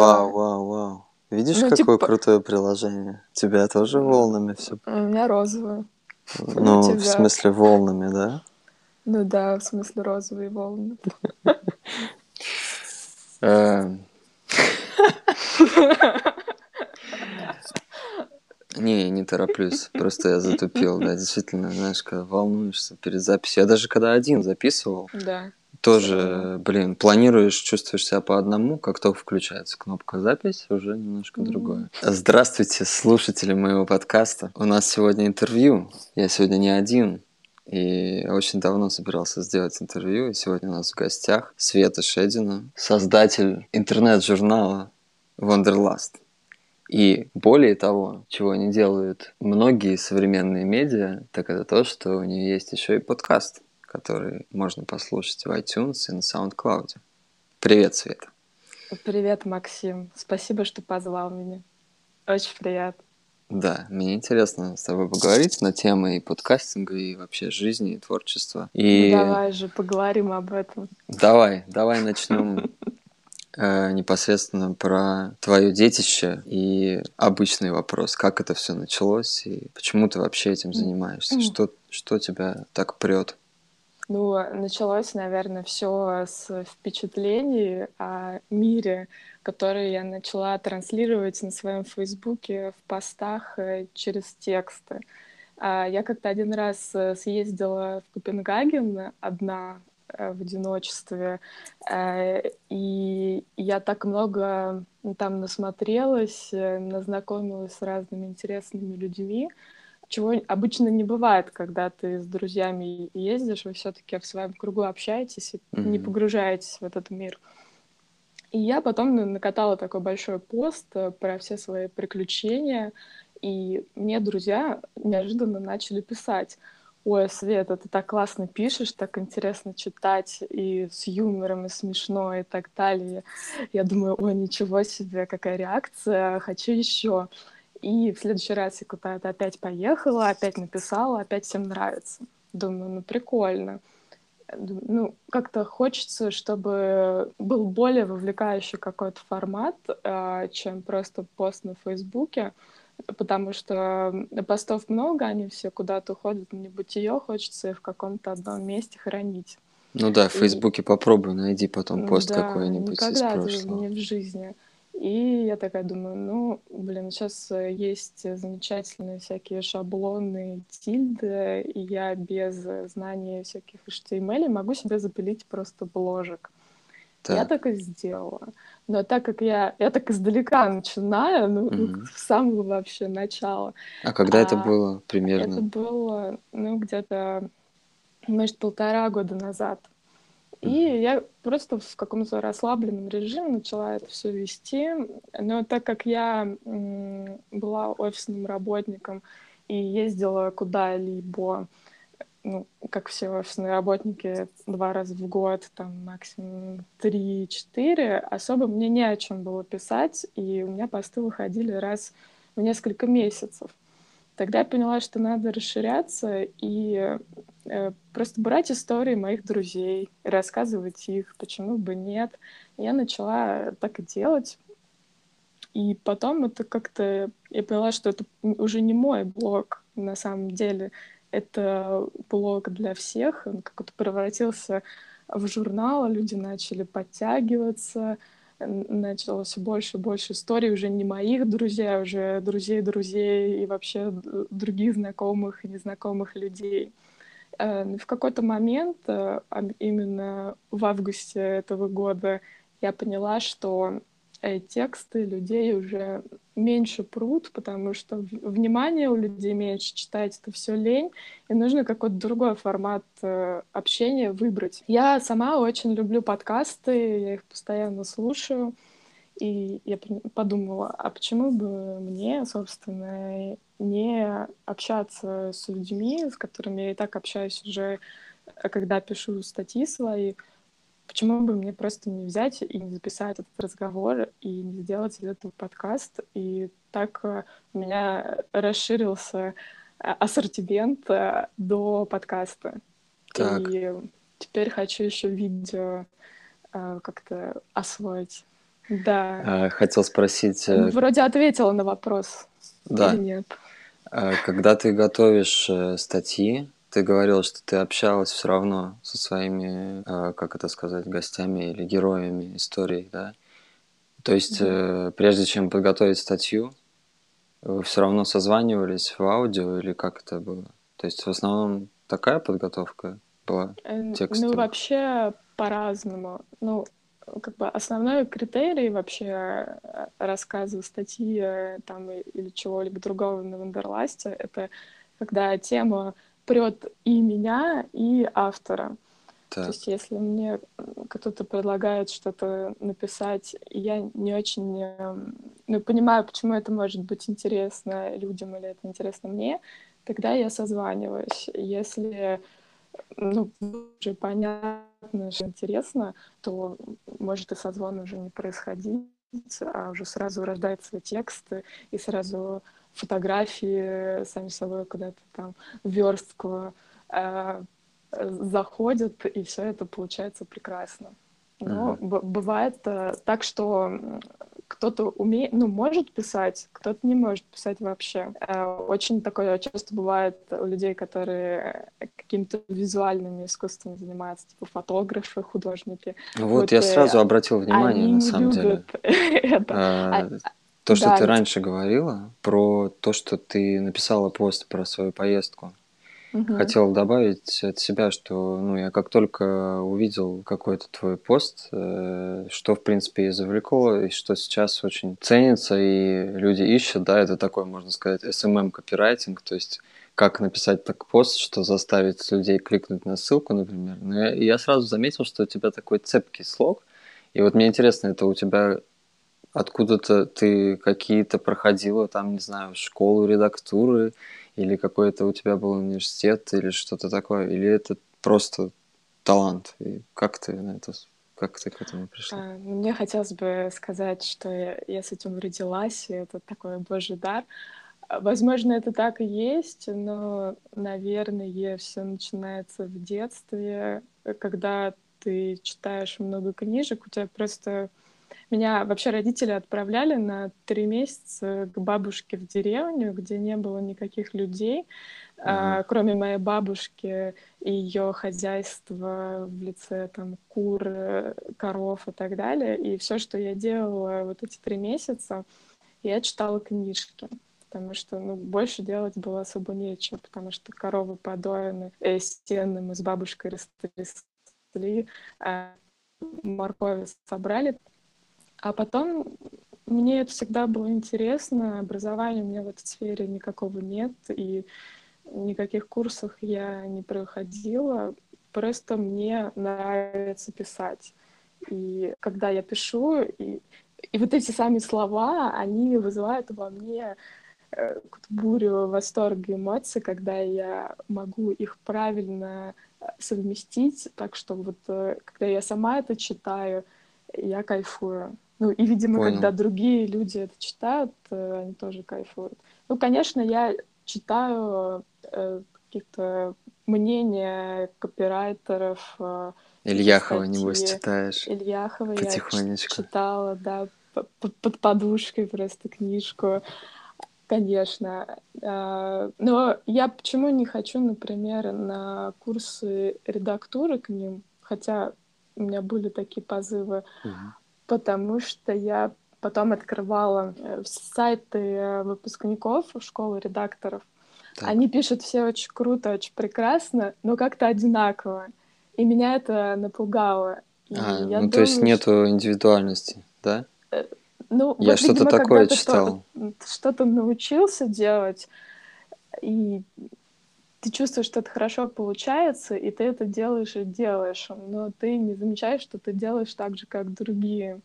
Вау, вау, вау. Видишь, Ну, какое типа- крутое приложение? У тебя тоже волнами все? У меня розовые. Ну, в тебя? смысле, волнами, да? Ну да, в смысле розовые волны. Э, Не, не тороплюсь. Просто я затупил, да, действительно, знаешь, когда волнуешься перед записью. Я даже когда один записывал, Да. Тоже, блин, планируешь, чувствуешь себя по одному, как только включается кнопка запись, уже немножко Мгм. другое. Здравствуйте, слушатели моего подкаста. У нас сегодня интервью. Я сегодня не один. И очень давно собирался сделать интервью. И сегодня у нас в гостях Света Шедина, создатель интернет-журнала Wonderlust. И более того, чего не делают многие современные медиа, так это то, что у нее есть еще и подкаст, который можно послушать в iTunes и на SoundCloud. Привет, Света. Привет, Максим. Спасибо, что позвал меня. Очень приятно. Да, мне интересно с тобой поговорить на темы и подкастинга, и вообще жизни, и творчества. И Ну, давай же поговорим об этом. давай, давай начнем э, непосредственно про твое детище и обычный вопрос, как это все началось и почему ты вообще этим занимаешься, что, что тебя так прет? Ну, началось, наверное, все с впечатлений о мире, которые я начала транслировать на своем Фейсбуке в постах э, через тексты. А, Я как-то один раз э, съездила в Копенгаген одна э, в одиночестве, и я так много там насмотрелась, назнакомилась с разными интересными людьми, чего обычно не бывает, когда ты с друзьями ездишь, вы все-таки в своем кругу общаетесь и не Мгм. погружаетесь в этот мир. И я потом на- накатала такой большой пост э, про все свои приключения, и мне друзья неожиданно начали писать. Ой, Света, ты так классно пишешь, так интересно читать, и с юмором, и смешно, и так далее. Я думаю, ой, ничего себе, какая реакция, хочу еще. И в следующий раз я куда-то опять поехала, опять написала, опять всем нравится. Думаю, ну прикольно. Ну, как-то хочется, чтобы был более вовлекающий какой-то формат, а, чем просто пост на Фейсбуке, потому что постов много, они все куда-то уходят в небытие, хочется их в каком-то одном месте хранить. Ну да, в И- Фейсбуке попробуй, найди потом пост Да, какой-нибудь из никогда прошлого. не в жизни. И я такая думаю, ну, блин, сейчас есть замечательные всякие шаблоны, тильды, и я без э, знания всяких HTML могу себе запилить просто бложек. Я Так, так и сделала. Но так как я, я так издалека начинаю, ну, Мгм. с самого вообще начала, а когда это а, было это примерно? было, ну, где-то, может, полтора года назад. И я просто в каком-то расслабленном режиме начала это все вести. Но так как я была офисным работником и ездила куда-либо, ну, как все офисные работники, два раза в год, там максимум три-четыре, особо мне не о чем было писать, и у меня посты выходили раз в несколько месяцев. Тогда я поняла, что надо расширяться и просто брать истории моих друзей, рассказывать их, почему бы нет. Я начала так и делать. И потом это как-то... Я поняла, что это уже не мой блог на самом деле. Это блог для всех. Он как-то превратился в журнал, люди начали подтягиваться, н- начало все больше и больше историй уже не моих друзей, а уже друзей друзей и вообще других знакомых и незнакомых людей. Э, В какой-то момент, э, именно в августе этого года, я поняла, что э, тексты людей уже меньше прут, потому что внимание у людей меньше, читать это все лень, и нужно какой-то другой формат э, общения выбрать. Я сама очень люблю подкасты, я их постоянно слушаю, и я подумала, а почему бы мне, собственно, не общаться с людьми, с которыми я и так общаюсь уже, э, когда пишу статьи свои, почему бы мне просто не взять и не записать этот разговор и не сделать из этого подкаст. И так э, у меня расширился э, ассортимент до подкаста. Так. И теперь хочу еще видео как-то освоить. Да. А, хотел спросить... Э, вроде ответила на вопрос. Да. Или нет? А, когда ты готовишь э, статьи, ты говорил, что ты общалась все равно со своими, как это сказать, гостями или героями истории, да? То есть, mm прежде чем подготовить статью, вы все равно созванивались в аудио или как это было? То есть в основном такая подготовка была текстовая? Ну, вообще по-разному. Ну, как бы основной критерий вообще э, рассказа, статьи э, там или чего-либо другого на Вандерласте — это когда тема прет и меня, и автора. Так. То есть если мне кто-то предлагает что-то написать, я не очень эм, ну, понимаю, почему это может быть интересно людям или это интересно мне, тогда я созваниваюсь. Если ну, уже понятно, что интересно, то может и созвон уже не происходить, а уже сразу рождается текст и сразу фотографии сами собой куда-то там верстку э, заходят, и все это получается прекрасно. Но mm-hmm. бывает э, так, что кто-то умеет, ну, может писать, кто-то не может писать вообще. Э, очень такое часто бывает у людей, которые какими-то визуальными искусствами занимаются, типа фотографы, художники. Вот, вот я э, сразу обратил внимание, на самом деле. это. А, а, то, что да, ты раньше говорила, про то, что ты написала пост про свою поездку. Угу. Хотел добавить от себя, что ну, я как только увидел какой-то твой пост, э, что, в принципе, и завлекло, и что сейчас очень ценится, и люди ищут, да, это такой, можно сказать, SMM-копирайтинг, то есть как написать так пост, что заставить людей кликнуть на ссылку, например. Но я, я сразу заметил, что у тебя такой цепкий слог, и вот мне интересно, это у тебя откуда-то ты какие-то проходила, там, не знаю, школу редактуры, или какой-то у тебя был университет, или что-то такое, или это просто талант? И как ты на это как ты к этому пришла? А, ну, мне хотелось бы сказать, что я, я с этим родилась, и это такой божий дар. А, возможно, это так и есть, но, наверное, все начинается в детстве, когда ты читаешь много книжек, у тебя просто меня вообще родители отправляли на три месяца к бабушке в деревню, где не было никаких людей, uh-huh. а, кроме моей бабушки и ее хозяйства в лице там кур, коров и так далее. И все, что я делала вот эти три месяца, я читала книжки потому что ну, больше делать было особо нечего, потому что коровы подоены, э, стены мы с бабушкой растрясли, а моркови собрали, а потом мне это всегда было интересно, образования у меня в этой сфере никакого нет, и никаких курсов я не проходила, просто мне нравится писать. И когда я пишу, и, и вот эти сами слова, они вызывают во мне э, бурю восторга эмоций, когда я могу их правильно э, совместить, так что вот э, когда я сама это читаю, я кайфую. Ну, и, видимо, Понял. когда другие люди это читают, э, они тоже кайфуют. Ну, конечно, я читаю э, каких-то мнения копирайтеров. Э, Ильяхова, статьи. небось, читаешь? Ильяхова я читала, да, под подушкой просто книжку. Конечно. Э, но я почему не хочу, например, на курсы редактуры к ним, хотя у меня были такие позывы, угу потому что я потом открывала э, сайты э, выпускников школы редакторов. Так. Они пишут все очень круто, очень прекрасно, но как-то одинаково. И меня это напугало. И а, ну думаю, то есть нету индивидуальности, да? Э, ну, я вот, что-то такое читал. Что-то научился делать, и ты чувствуешь, что это хорошо получается, и ты это делаешь и делаешь, но ты не замечаешь, что ты делаешь так же, как другие.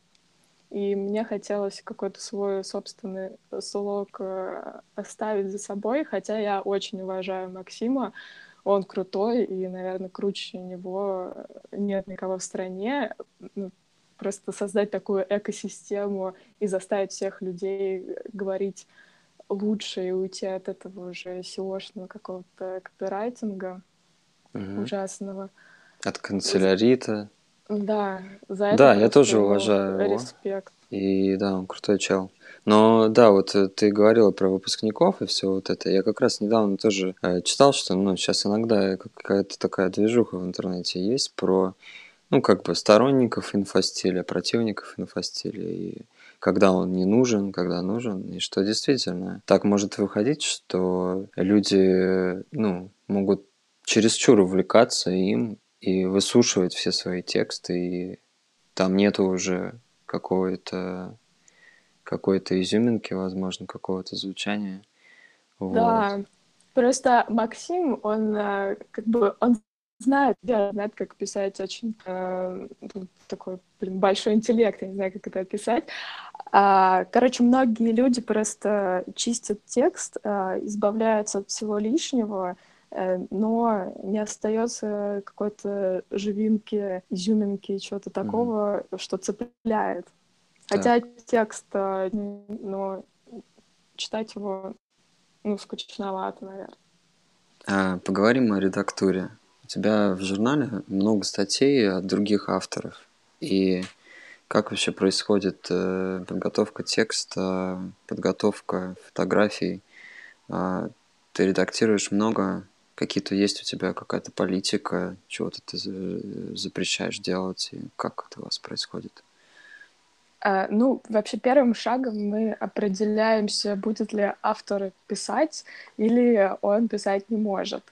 И мне хотелось какой-то свой собственный слог э, оставить за собой, хотя я очень уважаю Максима, он крутой, и, наверное, круче него нет никого в стране. Ну, просто создать такую экосистему и заставить всех людей говорить лучше и уйти от этого уже SEO-шного какого-то копирайтинга угу. ужасного. От канцелярита Да, за это Да, я тоже уважаю его. респект. И да, он крутой чел. Но да, вот э, ты говорила про выпускников и все вот это. Я как раз недавно тоже э, читал, что ну, сейчас иногда какая-то такая движуха в интернете есть про, ну, как бы сторонников инфостиля, противников инфостиля. И когда он не нужен, когда нужен, и что действительно так может выходить, что люди, ну, могут чересчур увлекаться им и выслушивать все свои тексты, и там нету уже какой-то какой-то изюминки, возможно, какого-то звучания. Вот. Да, просто Максим, он э, как бы он знает, да, знает, как писать очень э, ну, такой блин, большой интеллект, я не знаю, как это описать. А, короче, многие люди просто чистят текст, а, избавляются от всего лишнего, э, но не остается какой-то живинки, изюминки, чего-то такого, mm-hmm. что цепляет. Хотя так. текст, а, ну, читать его, ну, скучновато, наверное. А, поговорим о редактуре. У тебя в журнале много статей от других авторов. И как вообще происходит э, подготовка текста, подготовка фотографий? Э, ты редактируешь много? Какие-то есть у тебя какая-то политика, чего-то ты запрещаешь делать? И как это у вас происходит? А, ну, вообще первым шагом мы определяемся, будет ли автор писать или он писать не может.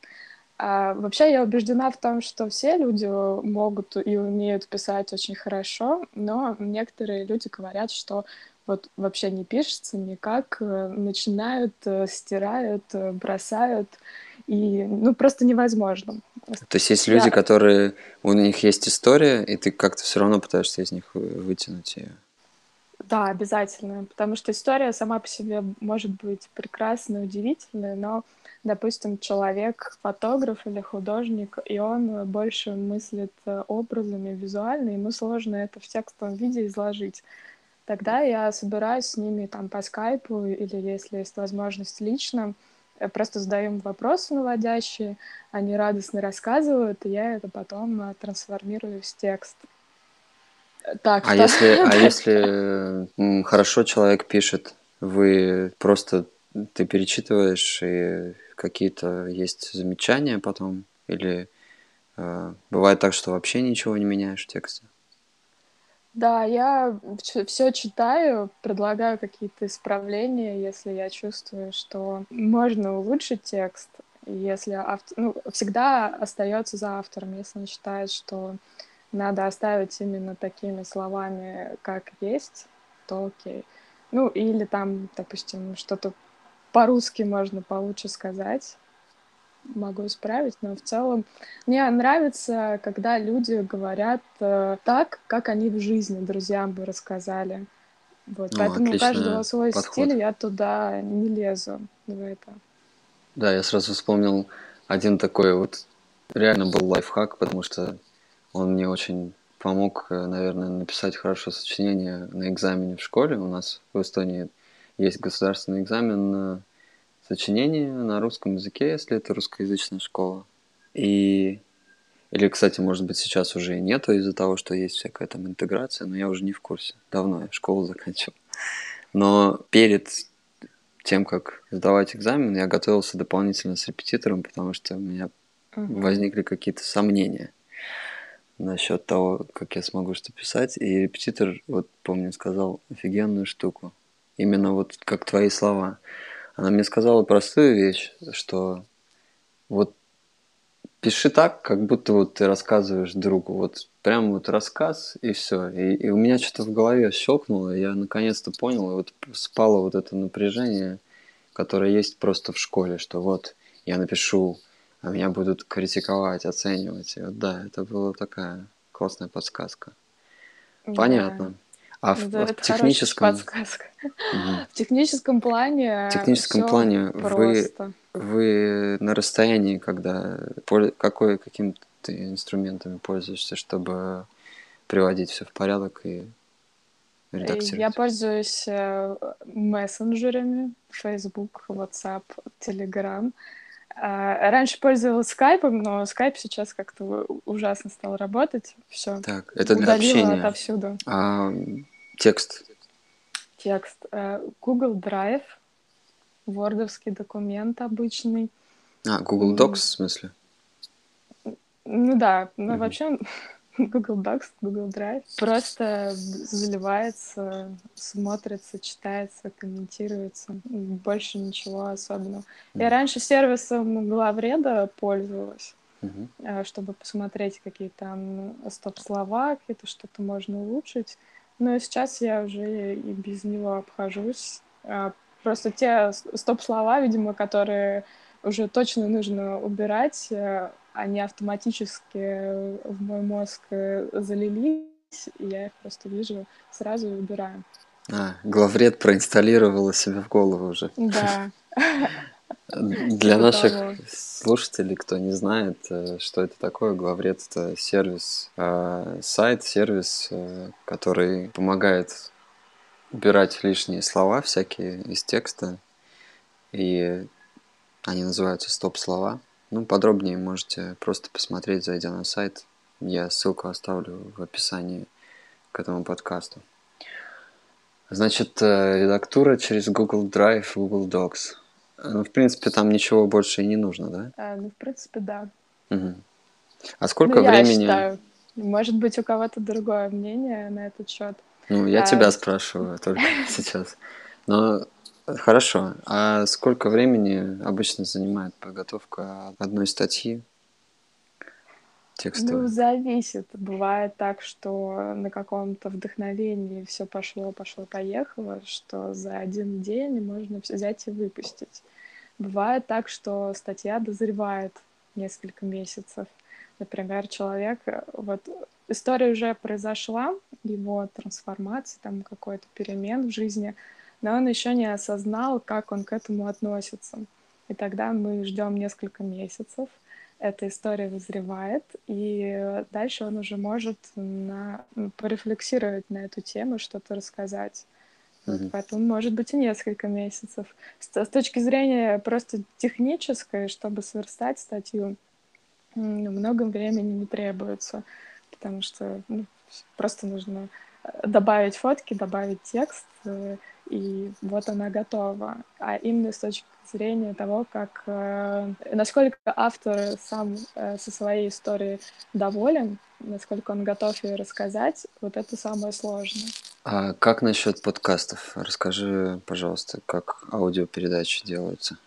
А, вообще я убеждена в том, что все люди могут и умеют писать очень хорошо, но некоторые люди говорят, что вот вообще не пишется никак, э, начинают, э, стирают, э, бросают, и ну просто невозможно. То есть есть люди, которые у них есть история, и ты как-то все равно пытаешься из них вытянуть ее. Да, обязательно, потому что история сама по себе может быть прекрасной, удивительной, но допустим, человек фотограф или художник, и он больше мыслит образами визуально, ему сложно это в текстовом виде изложить. Тогда я собираюсь с ними там по скайпу или, если есть возможность, лично, э, просто задаю им вопросы наводящие, они радостно рассказывают, и я это потом э, трансформирую в текст. Так, а что... если, а если хорошо человек пишет, вы просто ты перечитываешь и какие-то есть замечания потом? Или э, бывает так, что вообще ничего не меняешь в тексте? Да, я все читаю, предлагаю какие-то исправления, если я чувствую, что можно улучшить текст. Если автор, ну, всегда остается за автором, если он считает, что надо оставить именно такими словами, как есть, то окей. Ну, или там, допустим, что-то по-русски можно получше сказать. Могу исправить, но в целом мне нравится, когда люди говорят э, так, как они в жизни друзьям бы рассказали. Вот, ну, поэтому у каждого свой подход. стиль, я туда не лезу в это. Да, я сразу вспомнил один такой вот реально был лайфхак, потому что он мне очень помог, э, наверное, написать хорошо сочинение на экзамене в школе. У нас в Эстонии есть государственный экзамен на сочинение на русском языке, если это русскоязычная школа. И или, кстати, может быть, сейчас уже и нету из-за того, что есть всякая там интеграция, но я уже не в курсе. Давно я школу заканчивал. Но перед тем, как сдавать экзамен, я готовился дополнительно с репетитором, потому что у меня uh-huh. возникли какие-то сомнения насчет того, как я смогу что писать. И репетитор, вот помню, сказал офигенную штуку именно вот как твои слова. Она мне сказала простую вещь, что вот пиши так, как будто вот ты рассказываешь другу. Вот прям вот рассказ и все. И, и у меня что-то в голове щелкнуло, я наконец-то понял, и вот спало вот это напряжение, которое есть просто в школе, что вот я напишу, а меня будут критиковать, оценивать. И вот да, это была такая классная подсказка. Понятно. А в, да, в техническом... подсказка. Угу. В техническом плане В техническом плане просто. вы, вы на расстоянии, когда... Какой, каким ты инструментами пользуешься, чтобы приводить все в порядок и редактировать? Я пользуюсь э, мессенджерами, Facebook, WhatsApp, Telegram. А, раньше пользовалась скайпом, но скайп сейчас как-то ужасно стал работать. Все. Так, это для общения. отовсюду. А текст? Текст. Э, Google Drive, вордовский документ обычный. А, Google Docs в смысле? Ну да, но mm-hmm. вообще Google Docs, Google Drive просто заливается, смотрится, читается, комментируется. Больше ничего особенного. Mm-hmm. Я раньше сервисом главреда пользовалась, mm-hmm. чтобы посмотреть, какие там стоп-слова, какие-то что-то можно улучшить. Но сейчас я уже и без него обхожусь. А, просто те стоп-слова, видимо, которые уже точно нужно убирать, э, они автоматически в мой мозг э, залились, и я их просто вижу сразу и убираю. А, главред проинсталлировала себе в голову уже. Да. Для наших слушателей, кто не знает, э, что это такое, главред это сервис, э, сайт, сервис, который помогает убирать лишние слова всякие из текста, и они называются стоп-слова. Ну, подробнее можете просто посмотреть, зайдя на сайт. Я ссылку оставлю в описании к этому подкасту. Значит, э, редактура через Google Drive, Google Docs. Ну, в принципе, там ничего больше и не нужно, да? А, ну, в принципе, да. Угу. А сколько ну, времени? Я считаю. Может быть, у кого-то другое мнение на этот счет. Ну, я а... тебя спрашиваю только сейчас. Но Хорошо. А сколько времени обычно занимает подготовка одной статьи текстовой? Ну, зависит. Бывает так, что на каком-то вдохновении все пошло, пошло, поехало, что за один день можно взять и выпустить. Бывает так, что статья дозревает несколько месяцев. Например, человек, вот история уже произошла, его трансформация, там какой-то перемен в жизни — но он еще не осознал, как он к этому относится. И тогда мы ждем несколько месяцев, эта история вызревает, и дальше он уже может на, порефлексировать на эту тему, что-то рассказать. Mm-hmm. Поэтому может быть и несколько месяцев. С, с точки зрения просто технической, чтобы сверстать статью, много времени не требуется, потому что ну, просто нужно э, добавить фотки, добавить текст, э, и вот она готова. А именно с точки зрения того, как э, насколько автор сам э, со своей историей доволен, насколько он готов ее рассказать, вот это самое сложное. А как насчет подкастов? Расскажи, пожалуйста, как аудиопередачи делаются.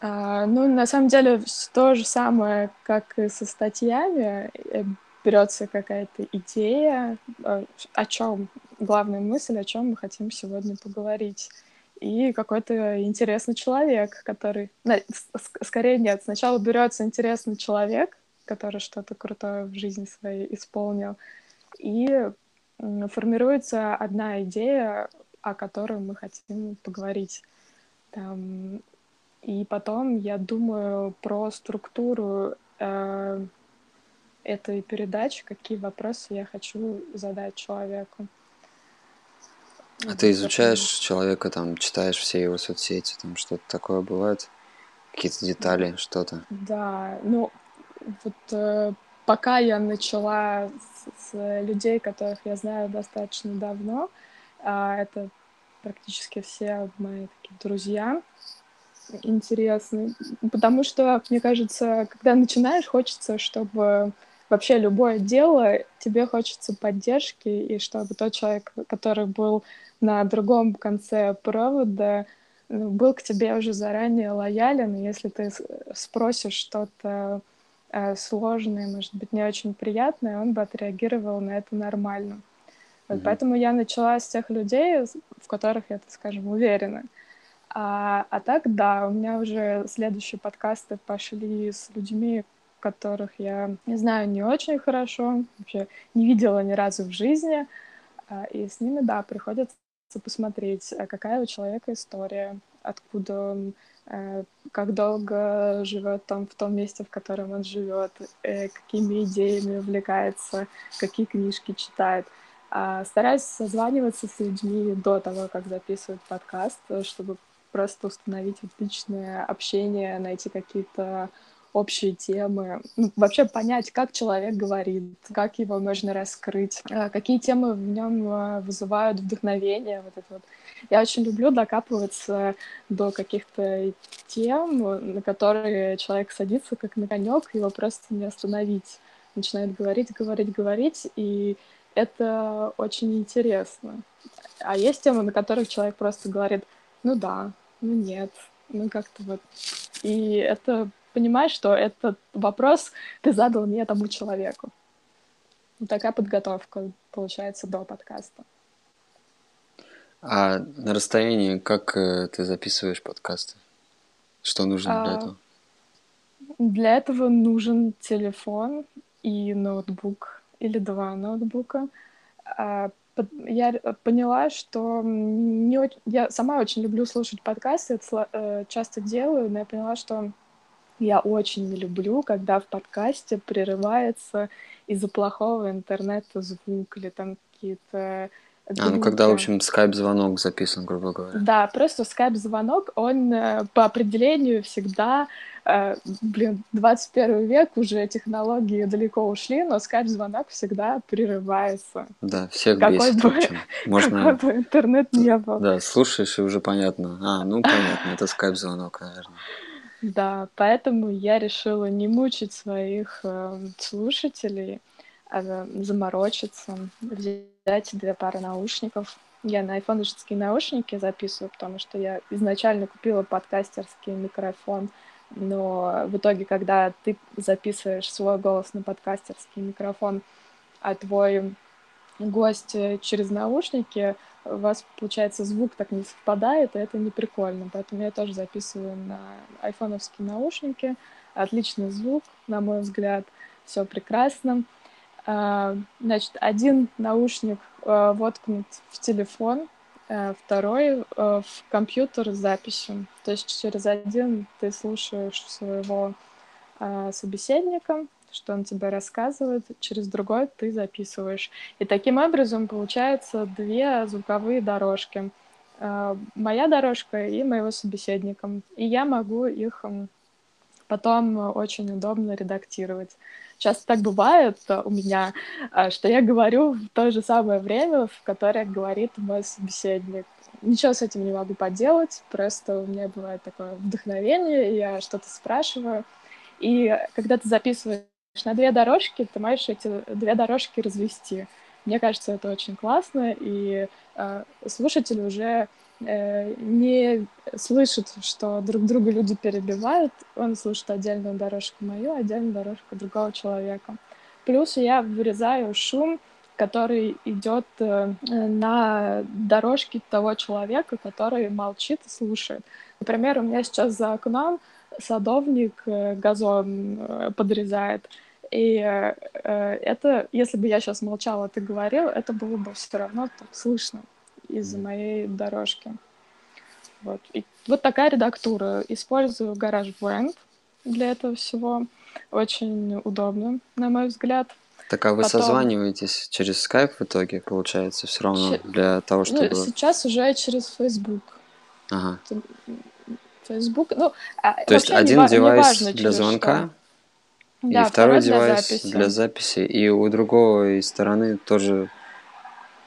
А, ну, на самом деле, то же самое, как и со статьями. Э, берется какая-то идея, э, о чем главная мысль, о чем мы хотим сегодня поговорить. И какой-то интересный человек, который... Скорее нет, сначала берется интересный человек, который что-то крутое в жизни своей исполнил, и формируется одна идея, о которой мы хотим поговорить. Там, и потом я думаю про структуру э, этой передачи, какие вопросы я хочу задать человеку. А ты изучаешь человека, там, читаешь все его соцсети, там что-то такое бывает? Какие-то детали, что-то? Да, ну, вот э, пока я начала с, с людей, которых я знаю достаточно давно, а это практически все мои такие друзья интересные, потому что, мне кажется, когда начинаешь, хочется, чтобы вообще любое дело, тебе хочется поддержки, и чтобы тот человек, который был на другом конце провода ну, был к тебе уже заранее лоялен, и если ты спросишь что-то э, сложное, может быть, не очень приятное, он бы отреагировал на это нормально. Вот mm-hmm. Поэтому я начала с тех людей, в которых я, так скажем, уверена. А, а так, да, у меня уже следующие подкасты пошли с людьми, которых я не знаю не очень хорошо, вообще не видела ни разу в жизни. А, и с ними, да, приходится посмотреть, а какая у человека история, откуда он, э, как долго живет там в том месте, в котором он живет, э, какими идеями увлекается, какие книжки читает. А стараюсь созваниваться с людьми до того, как записывать подкаст, чтобы просто установить вот личное общение, найти какие-то общие темы, ну, вообще понять, как человек говорит, как его можно раскрыть, э, какие темы в нем э, вызывают вдохновение, вот это вот. Я очень люблю докапываться до каких-то тем, на которые человек садится как на конек, его просто не остановить. Начинает говорить, говорить, говорить, и это очень интересно. А есть темы, на которых человек просто говорит, ну да, ну нет, ну как-то вот. И это понимаешь, что этот вопрос ты задал не тому человеку. Вот такая подготовка получается до подкаста. А на расстоянии как э, ты записываешь подкасты? Что нужно для а, этого? Для этого нужен телефон и ноутбук или два ноутбука. А, я поняла, что не я сама очень люблю слушать подкасты, это э, часто делаю, но я поняла, что я очень не люблю, когда в подкасте прерывается из-за плохого интернета звук или там какие-то а, ну когда, в общем, скайп-звонок записан, грубо говоря. Да, просто скайп-звонок, он э, по определению всегда, э, блин, 21 век, уже технологии далеко ушли, но скайп-звонок всегда прерывается. Да, всех какой бесит, бы, Можно... Какой бы интернет не был. Да, слушаешь, и уже понятно. А, ну понятно, это скайп-звонок, наверное. Да, поэтому я решила не мучить своих э, слушателей, а заморочиться, взять две пары наушников. Я на айфоновские наушники записываю, потому что я изначально купила подкастерский микрофон, но в итоге, когда ты записываешь свой голос на подкастерский микрофон, а твой гость через наушники, у вас, получается, звук так не совпадает, и это не прикольно. Поэтому я тоже записываю на айфоновские наушники. Отличный звук, на мой взгляд. Все прекрасно. А, значит, один наушник а, воткнут в телефон, а, второй в компьютер с записью. То есть через один ты слушаешь своего собеседника, что он тебе рассказывает, через другой ты записываешь. И таким образом получается две звуковые дорожки. Э, моя дорожка и моего собеседника. И я могу их потом очень удобно редактировать. Часто так бывает у меня, э, что я говорю в то же самое время, в которое говорит мой собеседник. Ничего с этим не могу поделать, просто у меня бывает такое вдохновение, я что-то спрашиваю, и когда ты записываешь на две дорожки, ты можешь эти две дорожки развести. Мне кажется, это очень классно, и э, слушатель уже э, не слышит, что друг друга люди перебивают, он слушает отдельную дорожку мою, отдельную дорожку другого человека. Плюс я вырезаю шум, который идет э, на дорожке того человека, который молчит и слушает. Например, у меня сейчас за окном садовник э, газон э, подрезает. И э, это, если бы я сейчас молчала, ты говорил, это было бы все равно так слышно из-за моей дорожки. Вот. И вот такая редактура. Использую GarageBand для этого всего. Очень удобно, на мой взгляд. Так а вы Потом... созваниваетесь через Skype в итоге, получается, все равно Ч... для того, ну, чтобы... Ну, сейчас уже через Facebook. Ага. Facebook. Ну, а То есть один не, девайс не для звонка, что. и да, второй, девайс для записи. для записи. И у другой стороны тоже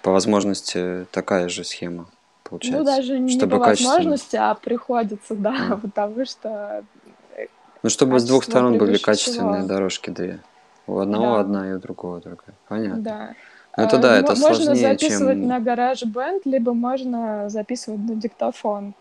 по возможности такая же схема получается. Ну, даже не чтобы по возможности, а приходится, да, а. потому что... Э, ну, чтобы с двух сторон были качественные всего. дорожки две. У одного да. одна и у другого другая. Понятно. Да. Ну, это да, это можно сложнее, записывать чем... на гараж бенд, либо можно записывать на диктофон.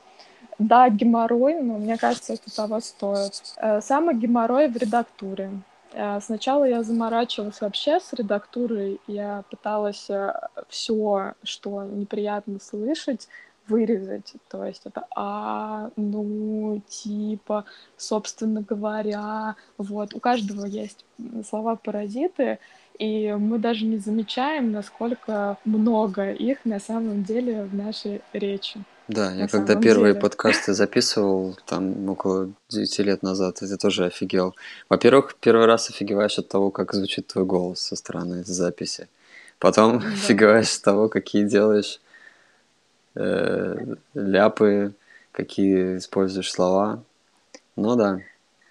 Да, геморрой, но мне кажется, это того стоит. Э, самый геморрой в редактуре. Э, сначала я заморачивалась вообще с редактурой. Я пыталась э, все, что неприятно слышать, вырезать. То есть это а, ну, типа, собственно говоря. Вот. У каждого есть слова-паразиты, и мы даже не замечаем, насколько много их на самом деле в нашей речи. Да, я когда первые деле. подкасты записывал, там около 9 лет назад, я тоже офигел. Во-первых, первый раз офигеваешь от того, как звучит твой голос со стороны записи. Потом да. офигеваешь от того, какие делаешь э, ляпы какие используешь слова. Ну да.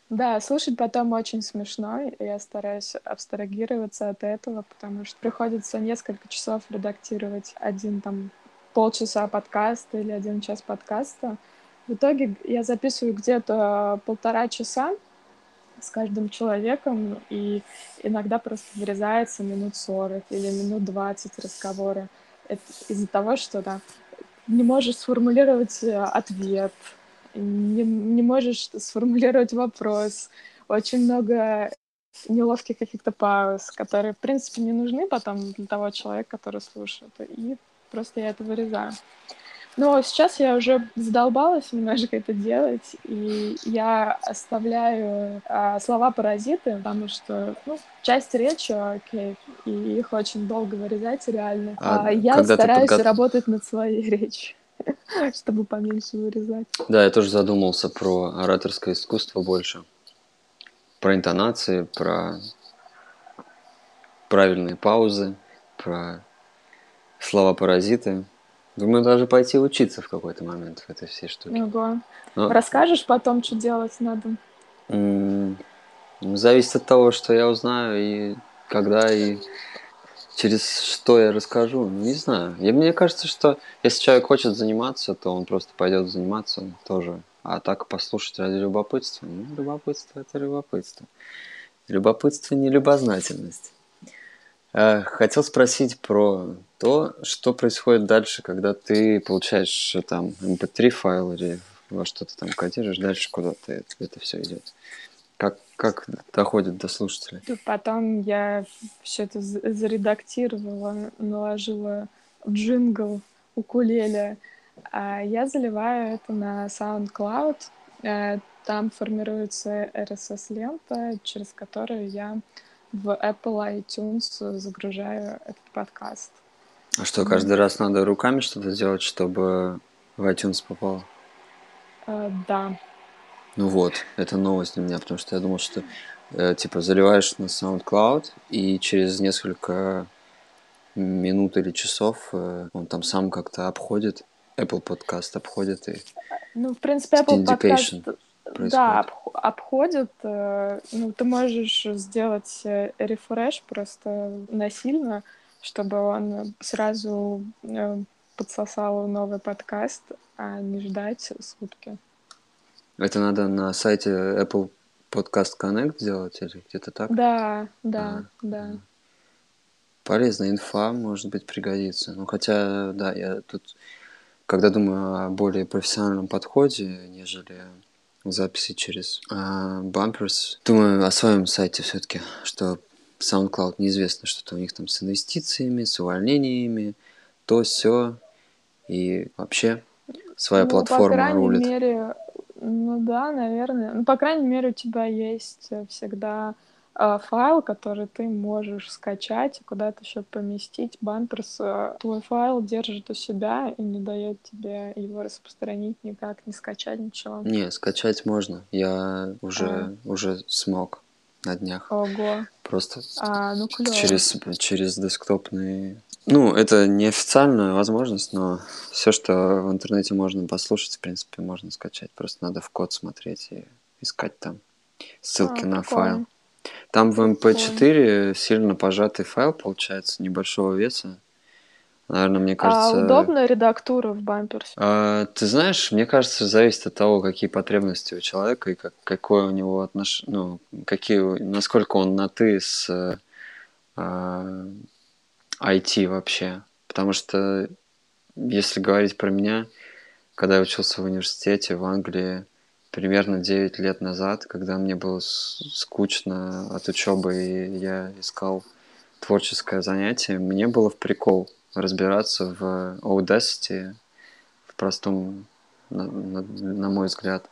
Да, слушать потом очень смешно. Я стараюсь абстрагироваться от этого, потому что приходится несколько часов редактировать один там полчаса подкаста или один час подкаста. В итоге я записываю где-то полтора часа с каждым человеком, и иногда просто вырезается минут 40 или минут 20 разговора. Из-за того, что да, не можешь сформулировать э, ответ, не, не можешь сформулировать вопрос. Очень много неловких каких-то пауз, которые, в принципе, не нужны потом для того человека, который слушает. И просто я это вырезаю. Но сейчас я уже задолбалась немножко это делать, и я оставляю а, слова паразиты, потому что ну, часть речи, окей, и их очень долго вырезать реально. А, а я стараюсь подгот... работать над своей речью чтобы поменьше вырезать. Да, я тоже задумался про ораторское искусство больше. Про интонации, про правильные паузы, про слова-паразиты. Думаю, даже пойти учиться в какой-то момент в этой всей штуке. Ого. Но... Расскажешь потом, что делать надо? М- зависит от того, что я узнаю и когда, и через что я расскажу. Не знаю. И мне кажется, что если человек хочет заниматься, то он просто пойдет заниматься тоже. А так послушать ради любопытства. Ну, любопытство это любопытство. Любопытство не любознательность. Э, хотел спросить про то, что происходит дальше, когда ты получаешь э, там MP3 файл или во что-то там кодируешь, дальше куда-то это, это все идет. Как, как доходит до слушателей? Потом я все это заредактировала, наложила в джингл укулеле, а я заливаю это на SoundCloud. Э, там формируется RSS-лента, через которую я в Apple iTunes загружаю этот подкаст. А что, каждый раз надо руками что-то делать, чтобы в iTunes попало? Uh, да. Ну вот, это новость для меня, потому что я думал, что э, типа заливаешь на SoundCloud, и через несколько минут или часов э, он там сам как-то обходит, Apple Podcast обходит и Ну, в принципе, Apple Podcast происходит. Да, обходит. Э, ну, ты можешь сделать э, рефреш просто насильно, чтобы он сразу э, подсосал новый подкаст, а не ждать сутки. Это надо на сайте Apple Podcast Connect сделать или где-то так? Да, да, а, да. Полезная инфа, может быть, пригодится. Ну, хотя, да, я тут, когда думаю о более профессиональном подходе, нежели записи через а, Bumpers. Думаю о своем сайте все-таки, что SoundCloud неизвестно, что-то у них там с инвестициями, с увольнениями, то все и вообще своя ну, платформа по крайней рулит. мере, ну да, наверное. Ну, по крайней мере, у тебя есть всегда э, файл, который ты можешь скачать и куда-то еще поместить. Бамперс э, твой файл держит у себя и не дает тебе его распространить никак, не скачать ничего. Не, скачать можно. Я уже, а. уже смог на днях. Ого. Просто а, ну, через, через десктопные ну, это неофициальная возможность, но все, что в интернете можно послушать, в принципе, можно скачать. Просто надо в код смотреть и искать там ссылки а, на прикольно. файл. Там в MP4 сильно пожатый файл получается, небольшого веса. Наверное, мне а кажется... А удобная редактура в бамперсе? А, ты знаешь, мне кажется, зависит от того, какие потребности у человека и как, какое у него отношение, ну, какие, насколько он на ты с а, IT вообще. Потому что, если говорить про меня, когда я учился в университете в Англии, примерно 9 лет назад, когда мне было скучно от учебы и я искал творческое занятие, мне было в прикол разбираться в Audacity, в простом, на, на, на мой взгляд,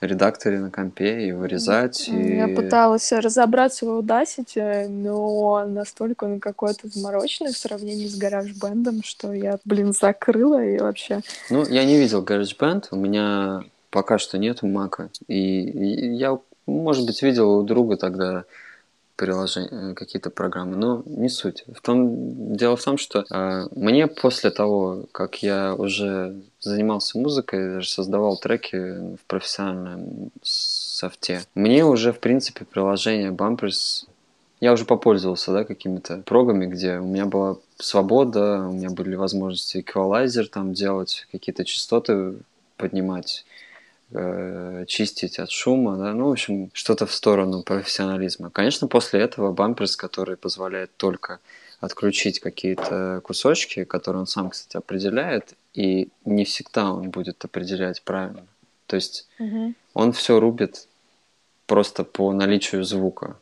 редакторе на компе и вырезать. И... Я пыталась разобраться в Audacity, но настолько он какой-то замороченный в сравнении с GarageBand, что я, блин, закрыла и вообще... Ну, я не видел GarageBand, у меня пока что нету мака. И я, может быть, видел у друга тогда приложения, какие-то программы, но не суть. В том, дело в том, что э, мне после того, как я уже занимался музыкой, даже создавал треки в профессиональном софте, мне уже, в принципе, приложение Bumpers я уже попользовался, да, какими-то прогами, где у меня была свобода, у меня были возможности эквалайзер там делать, какие-то частоты поднимать, э, чистить от шума, да, ну, в общем, что-то в сторону профессионализма. Конечно, после этого бамперс, который позволяет только отключить какие-то кусочки, которые он сам, кстати, определяет, и не всегда он будет определять правильно. То есть угу. он все рубит просто по наличию звука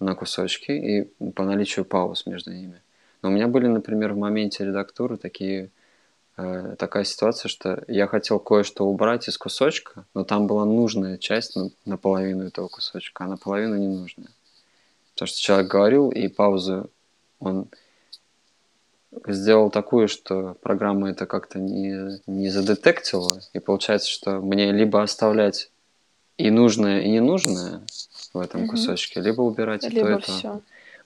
на кусочки и по наличию пауз между ними. Но у меня были, например, в моменте редактуры такие Э, такая ситуация, что я хотел кое-что убрать из кусочка, но там была нужная часть ну, наполовину этого кусочка, а наполовину ненужная. Потому что человек говорил, и паузу он сделал такую, что программа это как-то не, не задетектила, и получается, что мне либо оставлять и нужное, и ненужное в этом угу. кусочке, либо убирать либо и то, и то. Все.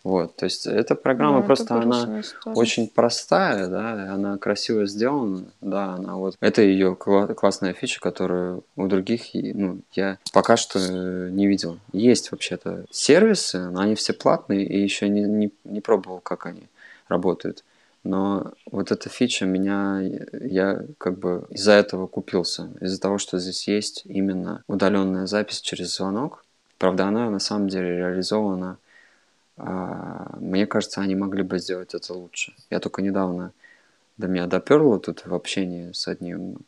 Вот, то есть эта программа да, просто она очень простая, да, она красиво сделана, да, она вот это ее кла- классная фича, которую у других, ну, я пока что не видел. Есть вообще-то сервисы, но они все платные и еще не, не, не пробовал, как они работают. Но вот эта фича меня, я как бы из-за этого купился, из-за того, что здесь есть именно удаленная запись через звонок. Правда, она на самом деле реализована мне кажется, они могли бы сделать это лучше. Я только недавно до меня доперло тут в общении с одним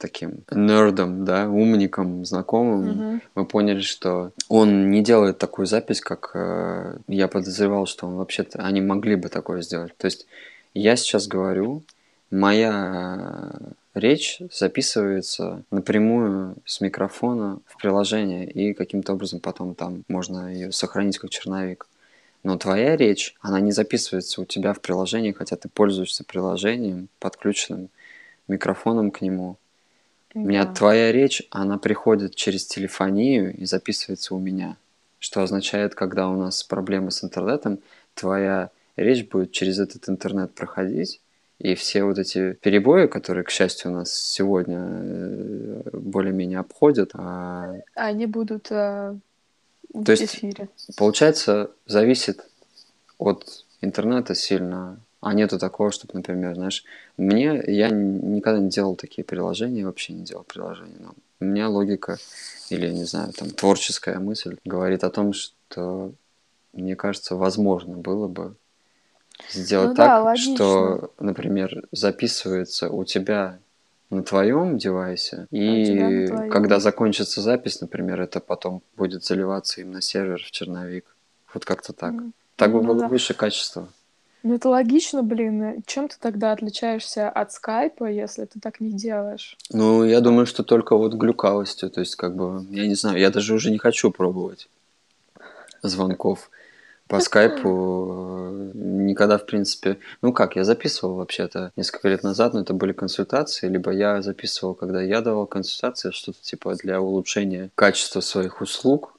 таким нердом, да, умником, знакомым, mm-hmm. мы поняли, что он не делает такую запись, как э, я подозревал, что он вообще-то, они могли бы такое сделать. То есть я сейчас говорю, моя речь записывается напрямую с микрофона в приложение, и каким-то образом потом там можно ее сохранить как черновик. Но твоя речь, она не записывается у тебя в приложении, хотя ты пользуешься приложением, подключенным микрофоном к нему. Да. У меня твоя речь, она приходит через телефонию и записывается у меня. Что означает, когда у нас проблемы с интернетом, твоя речь будет через этот интернет проходить, и все вот эти перебои, которые, к счастью, у нас сегодня э, более-менее обходят, а они будут э, в То есть, эфире. получается, зависит от интернета сильно, а нету такого, чтобы, например, знаешь, мне, я никогда не делал такие приложения, вообще не делал приложения, но у меня логика или, не знаю, там, творческая мысль говорит о том, что, мне кажется, возможно было бы сделать ну, так, да, что, например, записывается у тебя на твоем девайсе, а и твоем. когда закончится запись, например, это потом будет заливаться им на сервер в черновик. Вот как-то так. Mm. Так бы ну, было да. выше качество. Ну это логично, блин. Чем ты тогда отличаешься от скайпа, если ты так не делаешь? Ну, я думаю, что только вот глюкавостью. То есть, как бы, я не знаю, я даже уже не хочу пробовать звонков по скайпу э, никогда, в принципе... Ну как, я записывал вообще-то несколько лет назад, но это были консультации, либо я записывал, когда я давал консультации, что-то типа для улучшения качества своих услуг,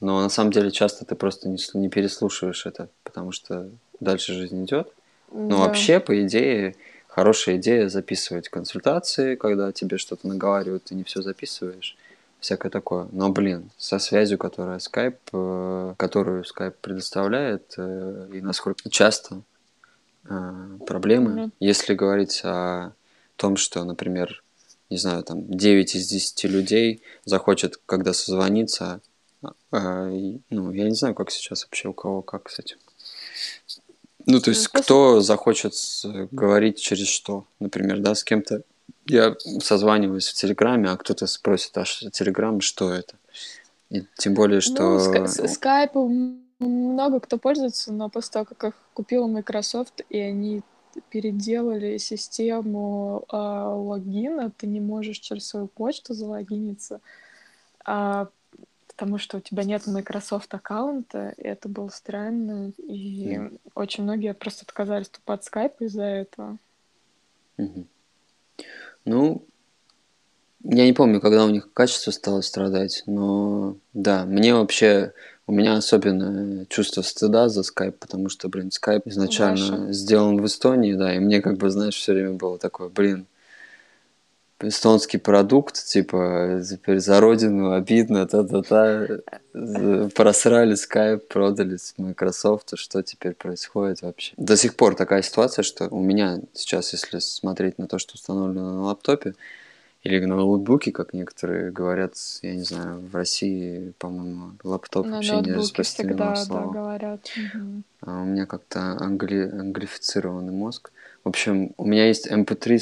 но на самом деле часто ты просто не, не переслушиваешь это, потому что дальше жизнь идет. Но да. вообще, по идее, хорошая идея записывать консультации, когда тебе что-то наговаривают, ты не все записываешь всякое такое. Но, блин, со связью, которая Skype, э, которую Skype предоставляет, э, и насколько часто э, проблемы, mm-hmm. если говорить о том, что, например, не знаю, там 9 из 10 людей захочет, когда созвониться, ну, я не знаю, как сейчас вообще у кого как с этим. Ну, то есть, кто захочет говорить через что, например, да, с кем-то я созваниваюсь в Телеграме, а кто-то спросит, а Телеграм, что это? И тем более, что... Ну, скайп много кто пользуется, но после того, как их купила Microsoft, и они переделали систему э, логина, ты не можешь через свою почту залогиниться, э, потому что у тебя нет Microsoft аккаунта, и это было странно, и mm. очень многие просто отказались вступать в Skype из-за этого. Mm-hmm. Ну, я не помню, когда у них качество стало страдать, но да, мне вообще У меня особенно чувство стыда за скайп, потому что, блин, скайп изначально Ваша. сделан в Эстонии, да, и мне как бы, знаешь, все время было такое, блин, эстонский продукт, типа, теперь за родину обидно, та-та-та, просрали скайп, продали с Microsoft, что теперь происходит вообще? До сих пор такая ситуация, что у меня сейчас, если смотреть на то, что установлено на лаптопе, или на ноутбуке, как некоторые говорят, я не знаю, в России, по-моему, лаптоп На вообще не распространено всегда, да, слово. говорят. А у меня как-то англи... англифицированный мозг. В общем, у меня есть MP3,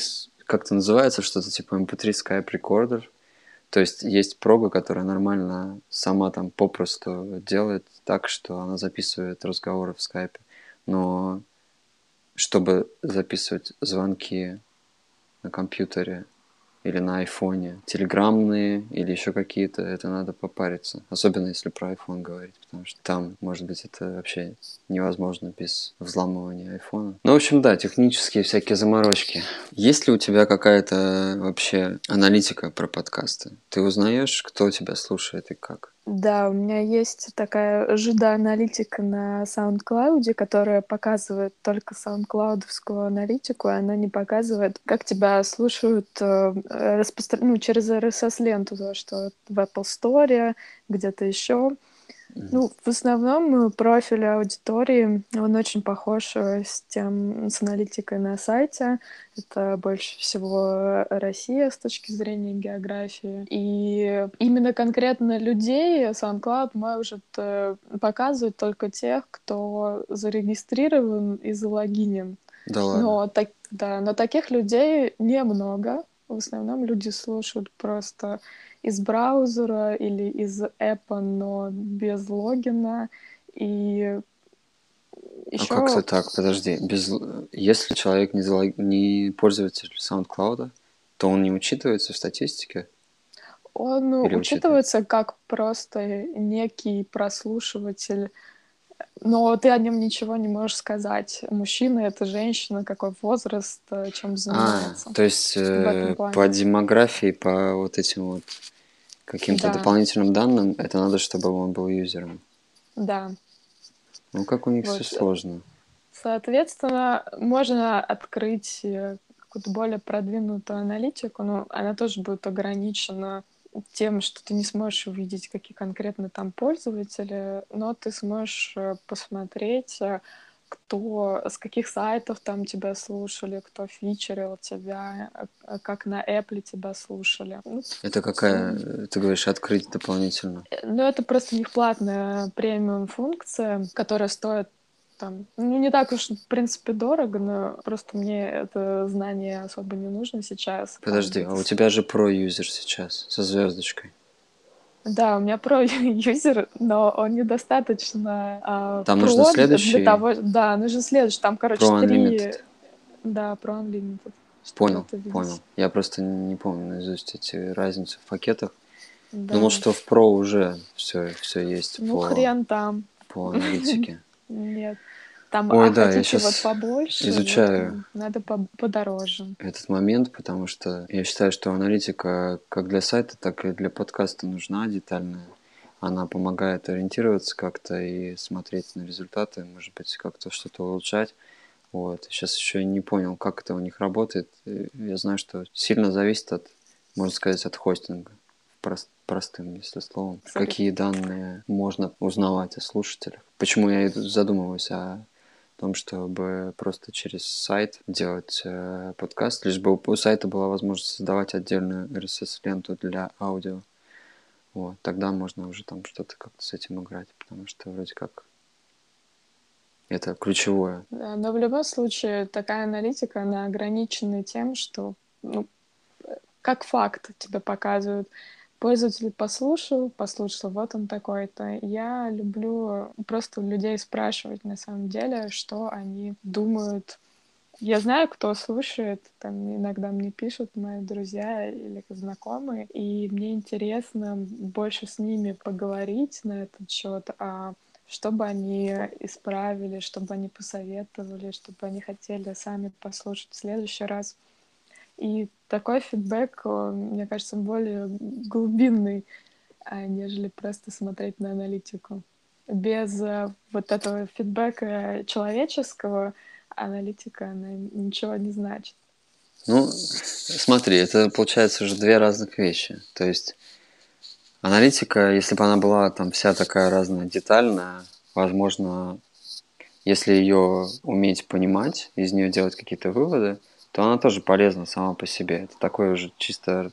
как-то называется что-то типа MP3 Skype Recorder. То есть есть прога, которая нормально сама там попросту делает так, что она записывает разговоры в скайпе. Но чтобы записывать звонки на компьютере или на айфоне, телеграммные или еще какие-то, это надо попариться. Особенно если про iPhone говорить, потому что там, может быть, это вообще невозможно без взламывания айфона. Ну, в общем, да, технические всякие заморочки. Есть ли у тебя какая-то вообще аналитика про подкасты? Ты узнаешь, кто тебя слушает и как? Да, у меня есть такая жида-аналитика на SoundCloud, которая показывает только SoundCloud-овскую аналитику, и она не показывает, как тебя слушают э, распостра- ну, через RSS-ленту, то, что в Apple Store, где-то еще. Ну, в основном э, профиль аудитории, он очень похож э, с тем, с аналитикой на сайте. Это больше всего Россия с точки зрения географии. И именно конкретно людей SoundCloud может э, показывать только тех, кто зарегистрирован и залогинен. Да ладно. Но, так, да, но таких людей немного. В основном люди слушают просто из браузера или из эпа, но без логина. И еще... А как это так? Подожди. Без... Если человек не, залог... не пользователь SoundCloud, то он не учитывается в статистике? Он Или учитывается как просто некий прослушиватель, но ты о нем ничего не можешь сказать. Мужчина это женщина, какой возраст, э, чем занимается. А, то есть э, по демографии, по вот этим вот каким-то Да. дополнительным данным, это надо, чтобы он был юзером. Да. Ну, как у них Вот. все сложно. Соответственно, можно открыть э, какую-то более продвинутую аналитику, но она тоже будет ограничена тем, что ты не сможешь увидеть, какие конкретно там пользователи, но ты сможешь э, посмотреть, э, кто, с каких сайтов там тебя слушали, кто фичерил тебя, э, как на Apple тебя слушали. Ну, Это какая, ты говоришь, открыть дополнительно? Ну, это просто у них платная премиум функция, которая стоит там, ну, не так уж, в принципе, дорого, но просто мне это знание особо не нужно сейчас. Подожди, а у тебя же про-юзер сейчас со звездочкой. Да, у меня про юзер, но он недостаточно а, Там про нужно следующий? Для того, да, нужен следующий. Там, короче, Pro три... Unlimited. Да, про Unlimited. Понял, понял. Я просто не помню наизусть эти разницы в пакетах. Да. Думал, что в Pro уже все, все есть Ну, по, хрен там. по аналитике. Нет. Там, Ой, а да, я щас вот побольше, изучаю. вот, надо по- подороже. этот момент, потому что я считаю, что аналитика как для сайта, так и для подкаста нужна детальная. Она помогает ориентироваться как-то и смотреть на результаты, может быть, как-то что-то улучшать. Вот. Сейчас еще не понял, как это у них работает. И Я знаю, что сильно зависит от, можно сказать, от хостинга. Прост- простым, если словом. Абсолютно. Какие данные можно узнавать о слушателях. Почему я задумываюсь о том, чтобы просто через сайт делать э, подкаст, лишь бы у, сайта была возможность создавать отдельную RSS-ленту для аудио. Вот, тогда можно уже там что-то как-то с этим играть, потому что вроде как это ключевое. Да, но в любом случае такая аналитика, она ограничена тем, что, ну, э, как факт тебе показывают. Пользователь послушал, послушал, вот он такой-то. Я люблю просто людей спрашивать на самом деле, что они думают. Я знаю, кто слушает, там иногда мне пишут мои друзья или знакомые, и мне интересно больше с ними поговорить на этот счет, а чтобы они исправили, чтобы они посоветовали, чтобы они хотели сами послушать в следующий раз. И такой фидбэк, мне кажется, более глубинный, а, нежели просто смотреть на аналитику. без э, вот этого фидбэка человеческого аналитика, она ничего не значит. Ну, смотри, это получается уже две разных вещи. То есть аналитика, если бы она была там вся такая разная, детальная, возможно, если ее уметь понимать, из нее делать какие-то выводы, то она тоже полезна сама по себе. Это такой уже чисто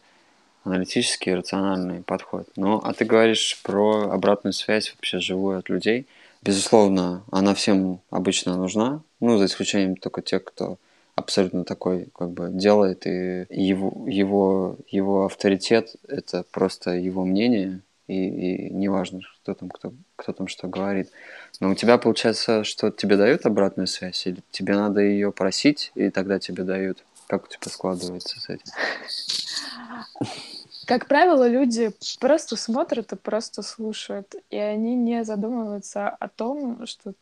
аналитический, рациональный подход. Ну, а ты говоришь про обратную связь вообще живую от людей. Безусловно, она всем обычно нужна, ну, за исключением только тех, кто абсолютно такой как бы делает, и его, его, его авторитет – это просто его мнение, и, и неважно, кто там, кто, кто там что говорит. Но у тебя получается, что тебе дают обратную связь, или тебе надо ее просить, и тогда тебе дают? Как у тебя складывается с этим? Как правило, люди просто смотрят и просто слушают, и они не задумываются о том, что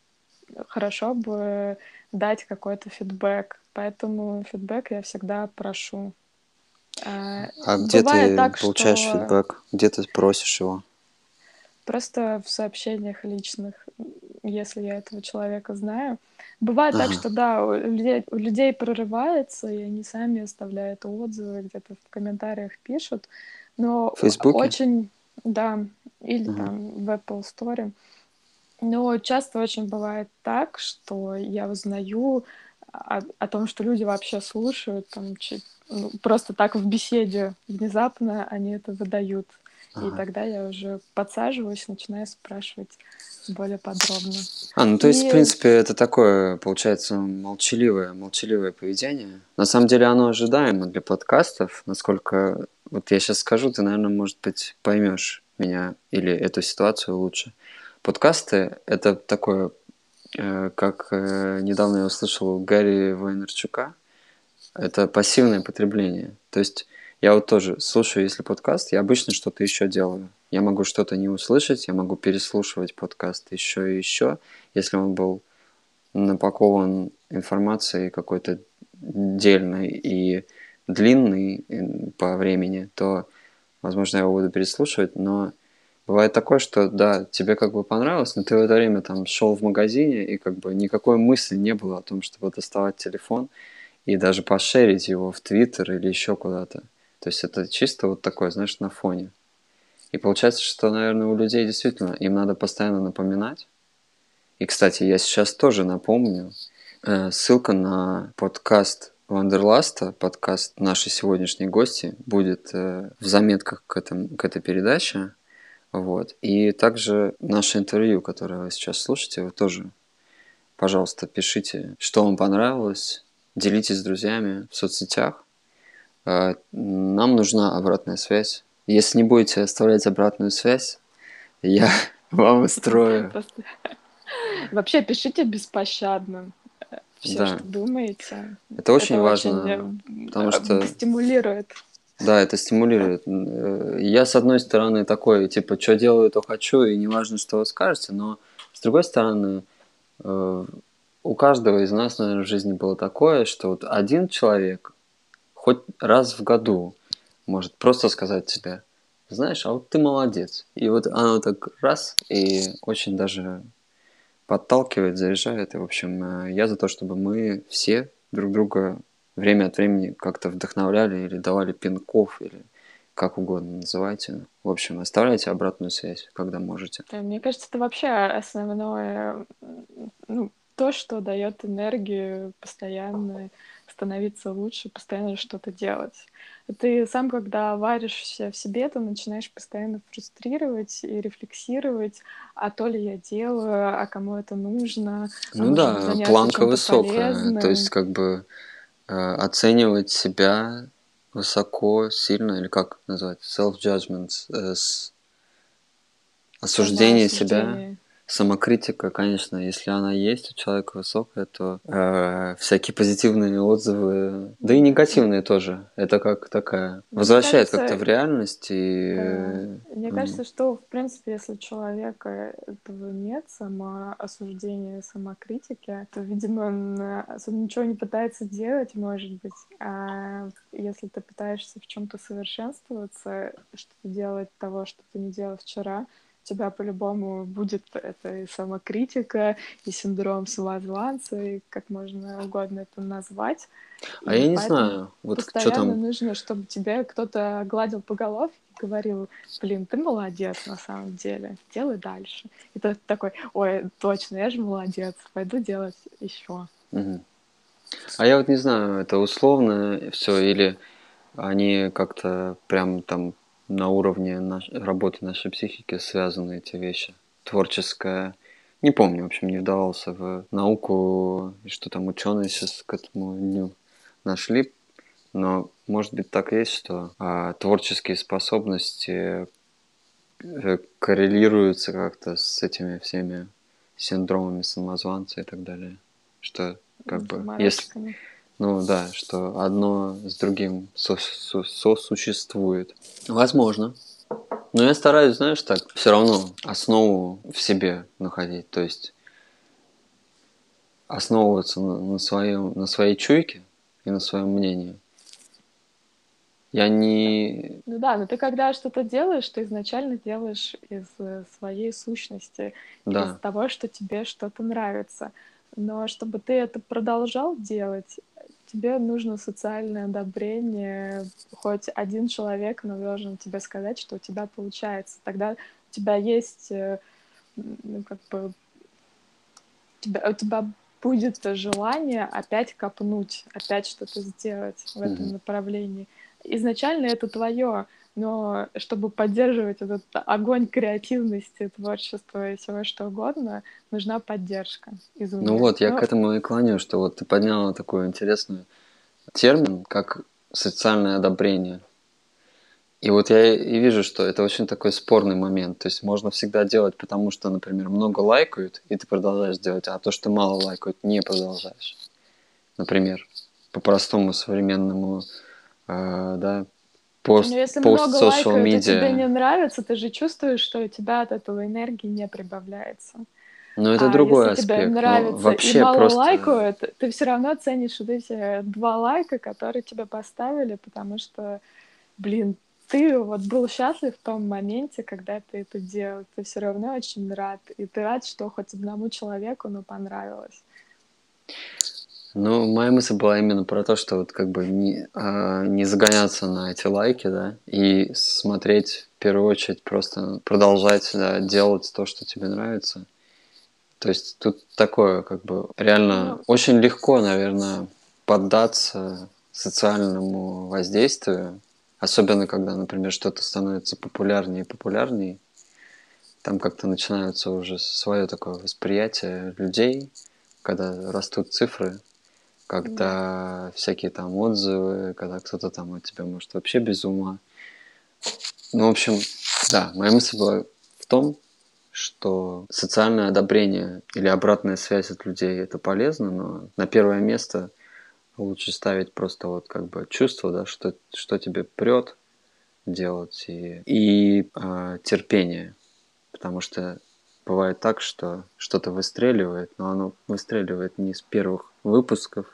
хорошо бы дать какой-то фидбэк. Поэтому фидбэк я всегда прошу. А, а где ты так, получаешь что... фидбэк? Где ты просишь его? Просто в сообщениях личных, если я этого человека знаю. Бывает ага. так, что да, у людей, у людей прорывается, и они сами оставляют отзывы, где-то в комментариях пишут. Но Фейсбуке? очень, да, или ага. там в Apple Store. Но часто очень бывает так, что я узнаю о, о том, что люди вообще слушают, там, ну, просто так в беседе внезапно они это выдают. Ага. И тогда я уже подсаживаюсь, начинаю спрашивать более подробно. А, ну то есть, и... в принципе, это такое, получается, молчаливое, молчаливое поведение. На самом деле оно ожидаемо для подкастов, насколько... Вот я сейчас скажу, ты, наверное, может быть, поймешь меня или эту ситуацию лучше. Подкасты — это такое, э, как э, недавно я услышал у Гарри Вайнерчука, это пассивное потребление. То есть я вот тоже слушаю, если подкаст, я обычно что-то еще делаю. Я могу что-то не услышать, я могу переслушивать подкаст еще и еще, если он был напакован информацией какой-то дельной и длинный по времени, то, возможно, я его буду переслушивать, но бывает такое, что да, тебе как бы понравилось, но ты в это время там шел в магазине, и как бы никакой мысли не было о том, чтобы доставать телефон и даже пошерить его в Твиттер или еще куда-то. То есть это чисто вот такое, знаешь, на фоне. И получается, что, наверное, у людей действительно им надо постоянно напоминать. И, кстати, я сейчас тоже напомню. Э, ссылка на подкаст Вандерласта, подкаст нашей сегодняшней гости, будет э, в заметках к, этому, к этой передаче. Вот. И также наше интервью, которое вы сейчас слушаете, вы тоже, пожалуйста, пишите, что вам понравилось, делитесь с друзьями в соцсетях. А, нам нужна обратная связь. Если не будете оставлять обратную связь, я вам устрою. Вообще пишите беспощадно все, да. что думаете. Это очень это важно, очень, потому что стимулирует. Да, это стимулирует. Э, я, с одной стороны, такой, типа, что делаю, то хочу, и неважно, что вы скажете, но, с другой стороны, э, у каждого из нас, наверное, в жизни было такое, что вот один человек хоть раз в году может просто сказать тебе, знаешь, а вот ты молодец. И вот оно так раз, и очень даже подталкивает, заряжает. И, в общем, э, я за то, чтобы мы все друг друга время от времени как-то вдохновляли или давали пинков, или как угодно называйте. В общем, оставляйте обратную связь, когда можете. Мне кажется, это вообще основное, ну, то, что дает энергию постоянно становиться лучше, постоянно что-то делать. Ты сам, когда варишься в себе, ты начинаешь постоянно фрустрировать и рефлексировать, а то ли я делаю, а кому это нужно. А ну да, планка высокая. Полезным. То есть как бы э, оценивать себя высоко, сильно, или как назвать, self-judgment, э, осуждение себя самокритика, конечно, если она есть у человека высокая, то э, всякие позитивные отзывы, да и негативные тоже. Это как такая возвращает как-то в реальность и. Э, мне кажется, что в принципе, если у человека этого нет, самоосуждения, самокритики, то, видимо, он особо ничего не пытается делать, может быть. А если ты пытаешься в чем-то совершенствоваться, что-то делать того, что ты не делал вчера, тебя по-любому будет это и самокритика, и синдром самозванца, и как можно угодно это назвать. А и я не знаю, вот что там... нужно, чтобы тебе кто-то гладил по головке и говорил, блин, ты молодец на самом деле, делай дальше. И ты такой, ой, точно, я же молодец, пойду делать еще. Угу. А я вот не знаю, это условно все или они как-то прям там на уровне наш... работы нашей психики связаны эти вещи. Творческое. Не помню, в общем, не вдавался в науку, что там ученые сейчас к этому дню нашли. Но, может быть, так и есть, что а, творческие способности э, коррелируются как-то с этими всеми синдромами самозванца и так далее. Что как бы если ну да, что одно с другим сосуществует. Возможно. Но я стараюсь, знаешь, так все равно основу в себе находить. То есть основываться на, на, своем, на своей чуйке и на своем мнении. Я не... Ну да, но ты когда что-то делаешь, ты изначально делаешь из э, своей сущности, да. из того, что тебе что-то нравится. Но чтобы ты это продолжал делать, тебе нужно социальное одобрение. Хоть один человек, но должен тебе сказать, что у тебя получается. Тогда у тебя есть, э, ну, как бы, у тебя, у тебя будет желание опять копнуть, опять что-то сделать в этом mm-hmm. направлении. Изначально это твое, но чтобы поддерживать этот огонь креативности, творчества и всего что угодно, нужна поддержка извне. Ну вот, я но... к этому и клоню, что вот ты подняла такой интересный термин, как социальное одобрение. И вот я и вижу, что это очень такой спорный момент. То есть можно всегда делать, потому что, например, много лайкают, и ты продолжаешь делать, а то, что мало лайкают, не продолжаешь. Например, по простому современному, э, да, пост, Но если пост много лайкают, и тебе не нравится, ты же чувствуешь, что у тебя от этого энергии не прибавляется. Ну, это а другой если аспект. тебе нравится вообще и мало просто... лайкают, ты все равно ценишь вот эти два лайка, которые тебе поставили, потому что, блин, ты вот был счастлив в том моменте, когда ты это делал. Ты все равно очень рад. И ты рад, что хоть одному человеку, ну, понравилось. Ну, моя мысль была именно про то, что вот как бы не, а, не загоняться на эти лайки, да, и смотреть в первую очередь просто продолжать да, делать то, что тебе нравится. То есть тут такое, как бы, реально ну, очень легко, наверное, поддаться социальному воздействию, особенно когда, например, что-то становится популярнее и популярнее, там как-то начинается уже свое такое восприятие людей, когда растут цифры, когда да. всякие там отзывы, когда кто-то там от тебя может вообще без ума. Ну, в общем, да, моя мысль была в том, что социальное одобрение или обратная связь от людей это полезно, но на первое место лучше ставить просто вот как бы чувство, да, что, что тебе прет делать и, и э, терпение. Потому что бывает так, что что-то выстреливает, но оно выстреливает не с первых выпусков.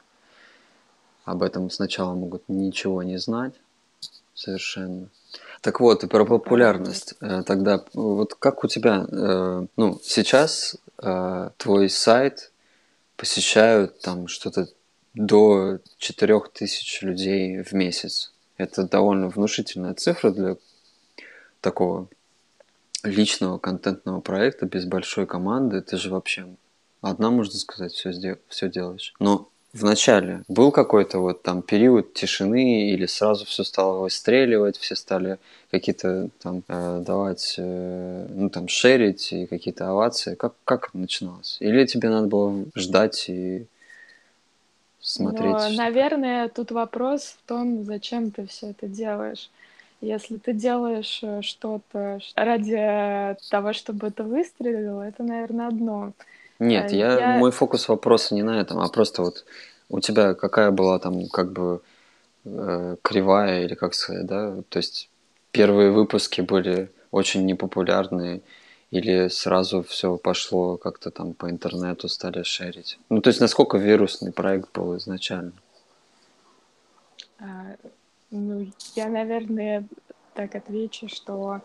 Об этом сначала могут ничего не знать совершенно. Так вот, про популярность. Э, тогда вот как у тебя, э, ну, сейчас э, твой сайт посещают там что-то до 4000 людей в месяц. Это довольно внушительная цифра для такого личного контентного проекта без большой команды. Ты же вообще одна, можно сказать, все, все делаешь. Но в начале был какой-то вот там период тишины или сразу все стало выстреливать, все стали какие-то там э, давать, э, ну там шерить и какие-то овации. Как, как начиналось? Или тебе надо было ждать и смотреть? Ну, наверное, тут вопрос в том, зачем ты все это делаешь. Если ты делаешь э, что-то ради того, чтобы это выстрелило, это, наверное, одно. Нет, я, я... мой фокус вопроса не на этом, а просто вот у тебя какая была там как бы э, кривая или как сказать, да? То есть первые выпуски были очень непопулярные или сразу все пошло как-то там по интернету стали шерить? Ну, то есть насколько вирусный проект был изначально? А, ну, я, наверное, так отвечу, что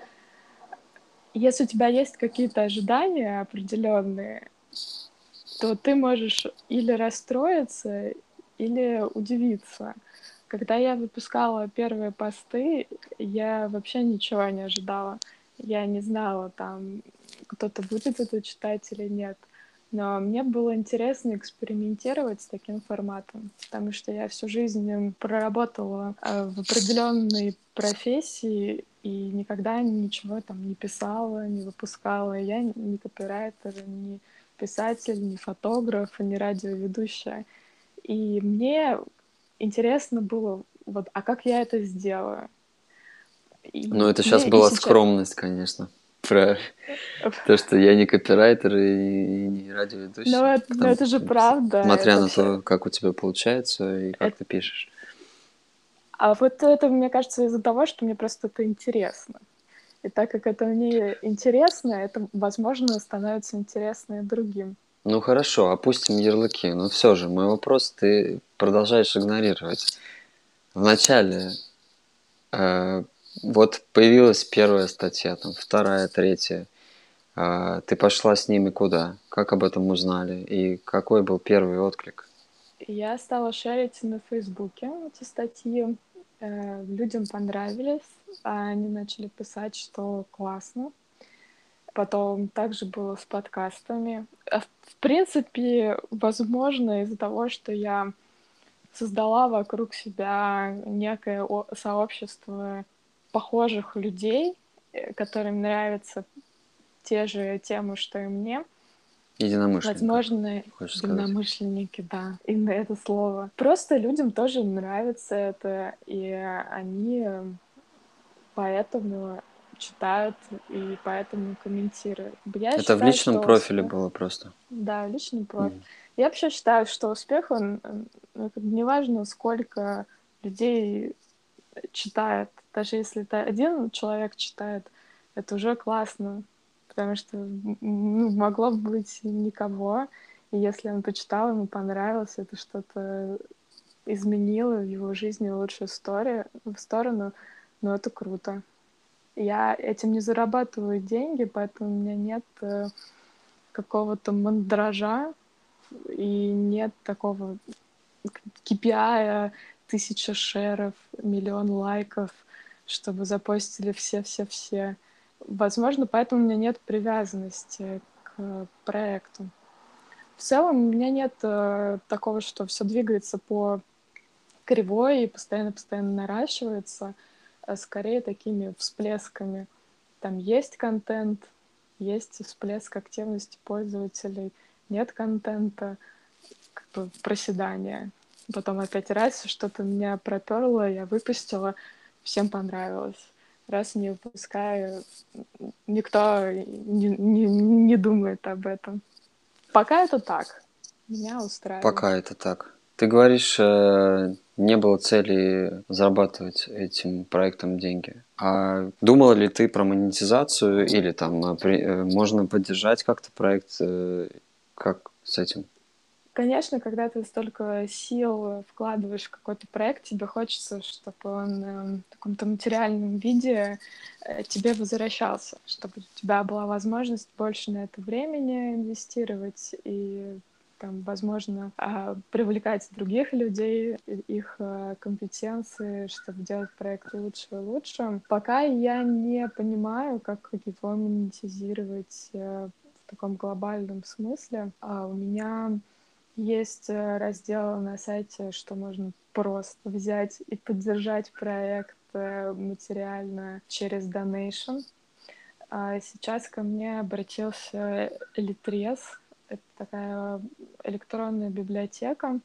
если у тебя есть какие-то ожидания определенные, то ты можешь или расстроиться, или удивиться. Когда я выпускала первые посты, я вообще ничего не ожидала. Я не знала, там, кто-то будет это читать или нет. Но мне было интересно экспериментировать с таким форматом, потому что я всю жизнь проработала э, в определенной профессии и никогда ничего там не писала, не выпускала. Я не копирайтер, не писатель, не фотограф, не радиоведущая. И мне интересно было, вот, а как я это сделаю? И ну, это сейчас была сейчас... скромность, конечно. Про то, что я не копирайтер и не радиоведущий. Но, это, это же правда. Смотря это на то, как у тебя получается и как это... ты пишешь. А вот это, мне кажется, из-за того, что мне просто это интересно. И так как это мне интересно, это, возможно, становится интересно и другим. Ну хорошо, опустим ярлыки. Но все же, мой вопрос ты продолжаешь игнорировать. Вначале э, вот появилась первая статья, там вторая, третья. Э, ты пошла с ними куда? Как об этом узнали? И какой был первый отклик? Я стала шерить на Фейсбуке эти статьи. Э, людям понравились, они начали писать, что классно. Потом также было с подкастами. А в принципе, возможно, из-за того, что я создала вокруг себя некое сообщество похожих людей, э, которым нравятся те же темы, что и мне. Единомышленники. Возможно, единомышленники, да, именно это слово. Просто людям тоже нравится это, и они поэтому читают и поэтому комментируют. Я Это считаю, в личном профиле успех... было просто? Да, в личном профиле. Mm. Я вообще считаю, что успех, он, ну, неважно, сколько людей читает, даже если это один человек читает, это уже классно, потому что ну, могло быть никого, и если он почитал, ему понравилось, это что-то изменило в его жизни в лучшую историю, в сторону, ну это круто. Я этим не зарабатываю деньги, поэтому у меня нет э, какого-то мандража и нет такого KPI, тысяча шеров, миллион лайков, чтобы запостили все-все-все. Возможно, поэтому у меня нет привязанности к проекту. В целом у меня нет э, такого, что все двигается по кривой и постоянно-постоянно наращивается. А скорее такими всплесками. Там есть контент, есть всплеск активности пользователей, нет контента, как бы проседание. Потом опять раз что-то меня проперло, я выпустила, всем понравилось. Раз не выпускаю, никто не, не, не думает об этом. Пока это так. Меня устраивает. Пока это так. Ты говоришь, э, не было цели зарабатывать этим проектом деньги. А думала ли ты про монетизацию или там э, э, можно поддержать как-то проект? Как с этим? Конечно, когда ты столько сил вкладываешь в какой-то проект, тебе хочется, чтобы он в каком-то материальном виде тебе возвращался, чтобы у тебя была возможность больше на это времени инвестировать и там, возможно, а, привлекать других людей, их а, компетенции, чтобы делать проект лучше и лучше. Пока я не понимаю, как его монетизировать э, в таком глобальном смысле. А у меня есть э, раздел на сайте, что можно просто взять и поддержать проект э, материально через donation. Сейчас ко мне обратился Литрес, это такая электронная библиотека.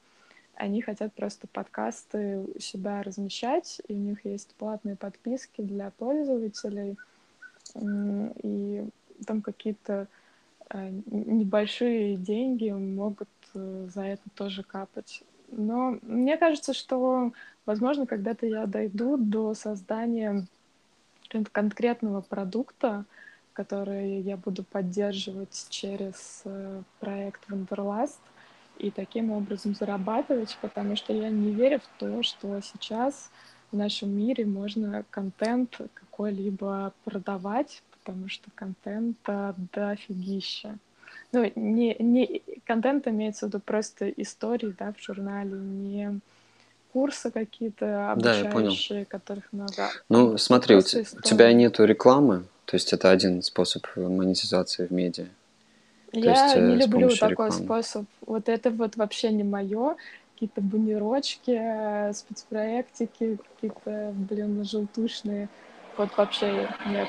Они хотят просто подкасты у себя размещать, и у них есть платные подписки для пользователей, и там какие-то э, небольшие деньги могут за это тоже капать. Но мне кажется, что, возможно, когда-то я дойду до создания конкретного продукта, которые я буду поддерживать через э, проект Wanderlust и таким образом зарабатывать, потому что я не верю в то, что сейчас в нашем мире можно контент какой-либо продавать, потому что контента дофигища. Ну, не, не контент имеется в виду просто истории, да, в журнале, не курсы какие-то обучающие, да, которых много. Ну, смотри, у, у тебя нету рекламы, то есть это один способ монетизации в медиа. Я есть, не люблю такой рекламы. способ. Вот это вот вообще не мое. Какие-то бунирочки, э, спецпроектики, какие-то, блин, желтушные. Вот вообще нет.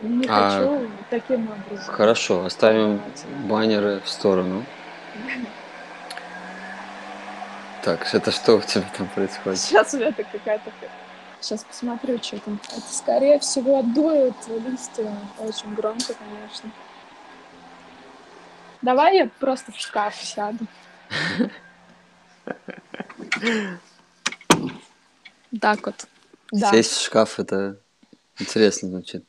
Не а... хочу таким образом. Хорошо, оставим баннеры в сторону. Так, это что у тебя там происходит? Сейчас у меня какая-то... Сейчас посмотрю, что там. Это, скорее всего, дует листья. Очень громко, конечно. Давай я просто в шкаф сяду. Так вот. Да. Сесть в шкаф, это интересно звучит.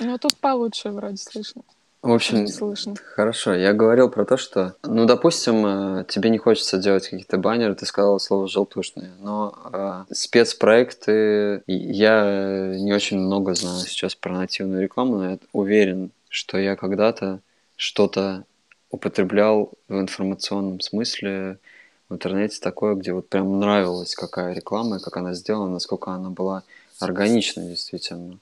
Ну, тут получше вроде слышно. В общем, слышно. хорошо. Я говорил про то, что, ну, допустим, э, тебе не хочется делать какие-то баннеры, ты сказал слово желтушные, но э, спецпроекты, я не очень много знаю сейчас про нативную рекламу, но я уверен, что я когда-то что-то употреблял в информационном смысле в интернете такое, где вот прям нравилась какая реклама, как она сделана, насколько она была органична действительно.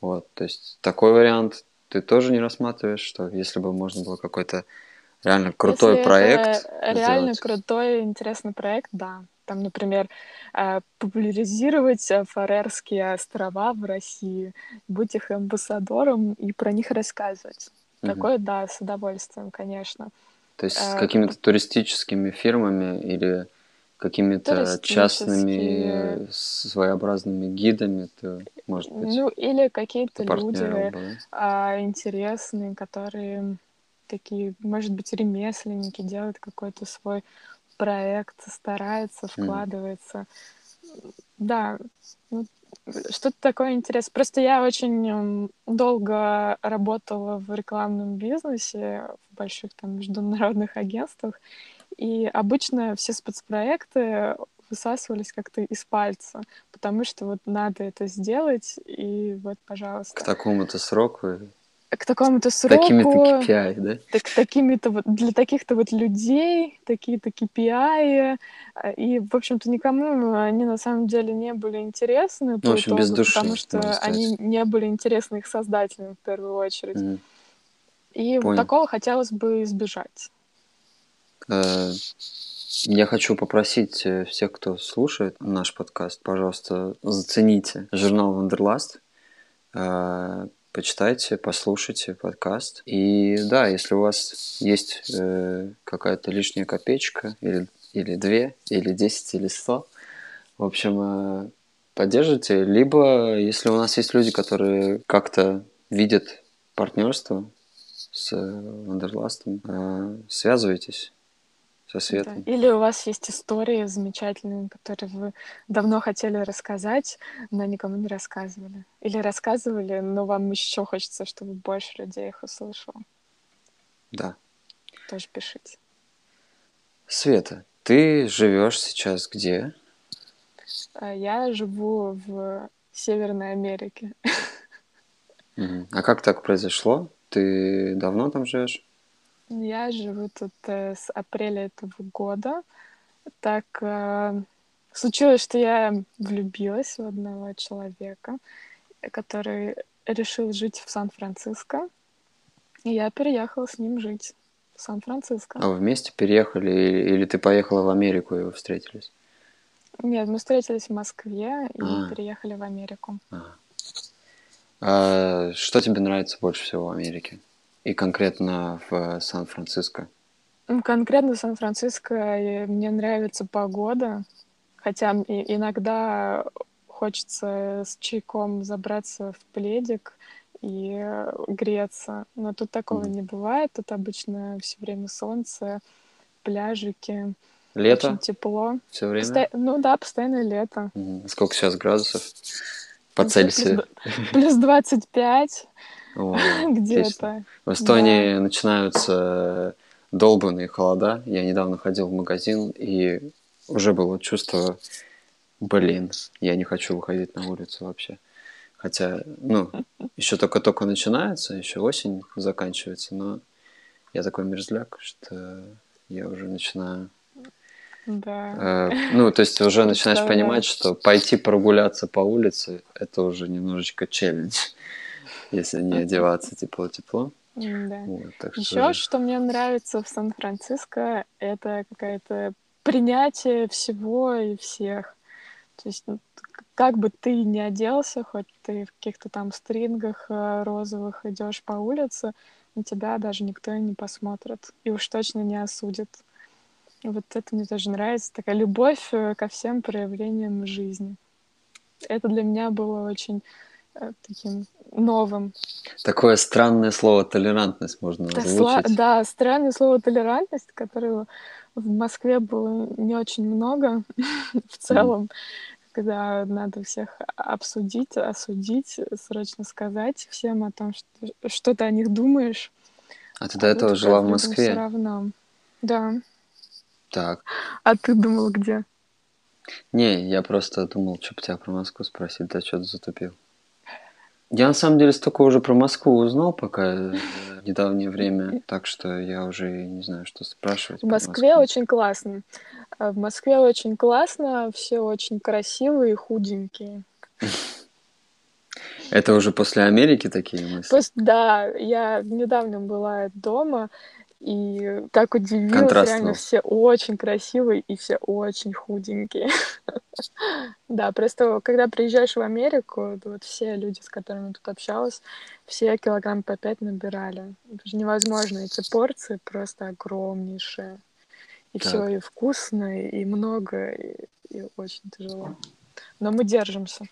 Вот, то есть такой вариант ты тоже не рассматриваешь, что если бы можно было какой-то реально крутой если проект. Это реально сделать. крутой, интересный проект, да. Там, например, э, популяризировать э, Фарерские острова в России, быть их амбассадором и про них рассказывать. Угу. Такое, да, с удовольствием, конечно. То есть с э, какими-то туристическими фирмами или какими-то частными своеобразными гидами, то, может быть... Ну, или какие-то люди а, интересные, которые такие, может быть, ремесленники, делают какой-то свой проект, стараются, вкладываются. Mm. Да, ну, что-то такое интересное. Просто я очень долго работала в рекламном бизнесе, в больших там международных агентствах, и обычно все спецпроекты высасывались как-то из пальца, потому что вот надо это сделать, и вот, пожалуйста. К такому-то сроку к такому-то сроку. Такими-то KPI, да? Так, такими-то вот, для таких-то вот людей, такие-то KPI, и, в общем-то, никому они на самом деле не были интересны. Ну, в общем, итогу, без души, Потому что они не были интересны их создателям, в первую очередь. Mm. И Понял. такого хотелось бы избежать. Э, я хочу попросить э, всех, кто слушает наш подкаст, пожалуйста, зацените журнал Вандерласт, э, почитайте, послушайте подкаст. И да, если у вас есть какая-то лишняя копеечка, или, или две, или десять, или сто, в общем, поддержите. Либо, если у нас есть люди, которые как-то видят партнерство с Вандерластом, связывайтесь со светом. Да. Или у вас есть истории замечательные, которые вы давно хотели рассказать, но никому не рассказывали. Или рассказывали, но вам еще хочется, чтобы больше людей их услышало. Да. Тоже пишите. Света, ты живешь сейчас где? А, я живу в Северной Америке. А как так произошло? Ты давно там живешь? Я живу тут э, с апреля этого года. Так э, случилось, что я влюбилась в одного человека, который решил жить в Сан-Франциско. И я переехала с ним жить в Сан-Франциско. А вы вместе переехали или, или ты поехала в Америку и вы встретились? Нет, мы встретились в Москве и а. переехали в Америку. А. А, что тебе нравится больше всего в Америке? И конкретно в Сан-Франциско? Конкретно в Сан-Франциско мне нравится погода, хотя иногда хочется с чайком забраться в пледик и греться, но тут такого mm. не бывает. Тут обычно все время солнце, пляжики. Лето? Очень тепло. Все время? Посто... Ну да, постоянно лето. Mm. Сколько сейчас градусов по Цельсию? Плюс, плюс 25. Где-то. В Эстонии да. начинаются долбанные холода. Я недавно ходил в магазин, и уже было чувство, блин, я не хочу выходить на улицу вообще. Хотя, ну, еще только-только начинается, еще осень заканчивается, но я такой мерзляк, что я уже начинаю... Да. Э, ну, то есть уже начинаешь понимать, что пойти прогуляться по улице – это уже немножечко челлендж, если не одеваться тепло-тепло. Да. Вот, так Еще что, что мне нравится в Сан-Франциско, это какая-то принятие всего и всех. То есть, ну, как бы ты ни оделся, хоть ты в каких-то там стрингах э, розовых идешь по улице, на тебя даже никто не посмотрит. И уж точно не осудит. Вот это мне тоже нравится. Такая любовь э, ко всем проявлениям жизни. Это для меня было очень таким новым. Такое странное слово толерантность можно да, озвучить. Сла- да, странное слово толерантность, которого в Москве было не очень много в целом. Mm когда надо всех обсудить, осудить, срочно сказать всем о том, что, что ты о них думаешь. А ты до этого а жила в Москве? Все равно. Да. Так. А ты думал где? Не, я просто думал, что бы тебя про Москву спросить, да что ты затупил. Я на самом деле столько уже про Москву узнал пока в э, недавнее время, так что я уже не знаю, что спрашивать. В Москве очень классно. А в Москве очень классно, все очень красивые и худенькие. Это уже после Америки такие мысли? Да, я недавно была дома, и так удивилась, реально все очень красивые и все очень худенькие. Да, просто когда приезжаешь в Америку, вот все люди, с которыми тут общалась, все килограмм по пять набирали. Это же невозможно, эти порции просто огромнейшие. И все и вкусно, и много, и, и очень тяжело. Но мы держимся.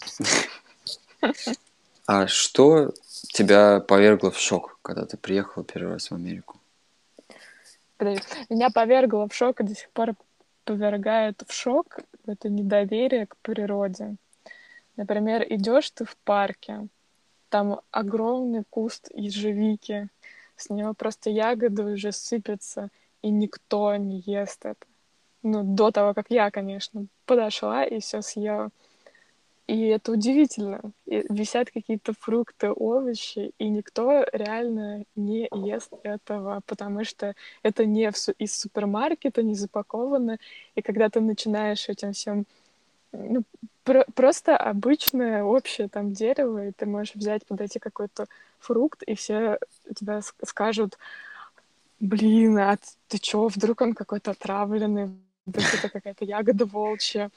А что тебя повергло в шок, когда ты приехала первый раз в Америку? Меня повергло в шок и до сих пор повергает в шок это недоверие к природе. Например, идешь ты в парке, там огромный куст ежевики, с него просто ягоды уже сыпятся, и никто не ест это. Ну, до того, как я, конечно, подошла и все съела. И это удивительно. И висят какие-то фрукты, овощи, и никто реально не ест этого, потому что это не из супермаркета, не запаковано. И когда ты начинаешь этим всем ну, про просто обычное общее там дерево, и ты можешь взять, подойти какой-то фрукт, и все тебя скажут, блин, а ты чё, вдруг он какой-то отравленный, вдруг это какая-то ягода волчья.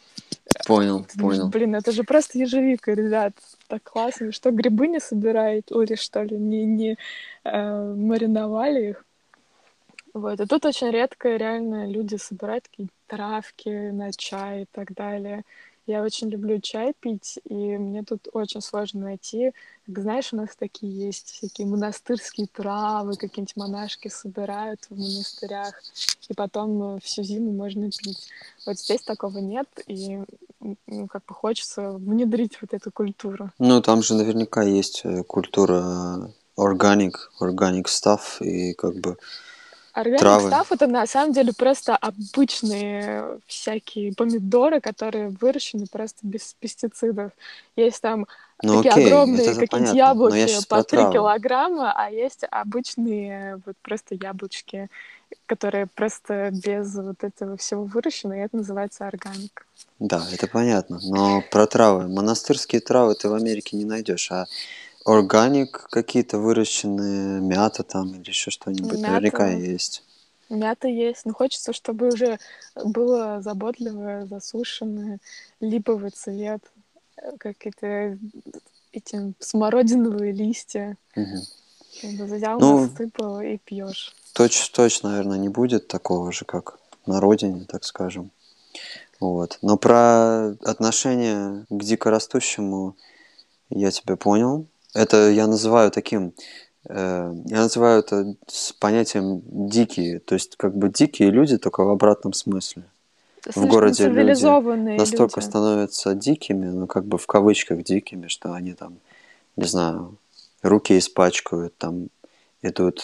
Понял, Ты понял. Блин, это же просто ежевика, ребят. Так классно. Что, грибы не собирают? Или что ли, не, не э, мариновали их? Вот. И тут очень редко реально люди собирают такие травки на чай и так далее. Я очень люблю чай пить, и мне тут очень сложно найти. Как знаешь, у нас такие есть всякие монастырские травы, какие-нибудь монашки собирают в монастырях, и потом э, всю зиму можно пить. Вот здесь такого нет, и ну, как бы хочется внедрить вот эту культуру. Ну, там же наверняка есть э, культура organic, organic stuff, и как бы Органик став это на самом деле просто обычные всякие помидоры, которые выращены просто без пестицидов. Есть там ну, такие окей, огромные какие-нибудь яблоки по 3 килограмма, а есть обычные вот просто яблочки, которые просто без вот этого всего выращены, и это называется органик. Да, это понятно. Но про травы. Монастырские травы ты в Америке не найдешь, а Органик какие-то выращенные, мята там или еще что-нибудь, мята, наверняка есть. Мята есть, но хочется, чтобы уже было заботливое, засушенное, липовый цвет, э, какие-то эти смородиновые листья. Угу. Взял, ну, насыпал и пьешь. Точно, точно, наверное, не будет такого же, как на родине, так скажем. Вот. Но про отношение к дикорастущему я тебя понял. Это я называю таким, э, я называю это с понятием дикие, то есть как бы дикие люди, только в обратном смысле. Слишком в городе люди настолько люди. становятся дикими, ну как бы в кавычках дикими, что они там, не знаю, руки испачкают, там идут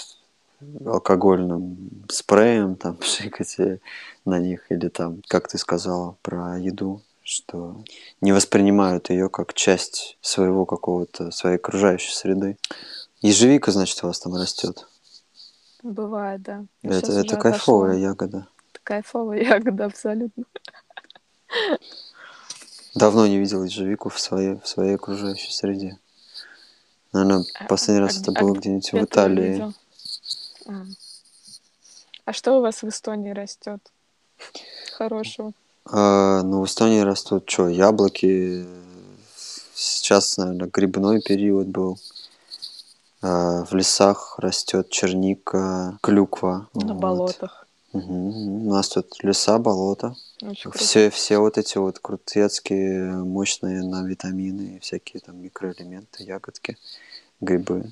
алкогольным спреем, там пшикать на них, или там, как ты сказала про еду, что не воспринимают ее как часть своего какого-то, своей окружающей среды. Ежевика, значит, у вас там растет. Бывает, да. Это это кайфовая отошло. ягода. Это кайфовая ягода, абсолютно. Давно не видел ежевику в своей, в своей окружающей среде. Наверное, а, последний а, раз а, это было а где-нибудь в Италии. А. а что у вас в Эстонии растет? Хорошего. А, ну, в Эстонии растут что, яблоки. Сейчас, наверное, грибной период был. А, в лесах растет черника, клюква. На вот. болотах. Угу. У нас тут леса, болота. Очень все, все вот эти вот крутецкие, мощные на витамины, всякие там микроэлементы, ягодки, грибы,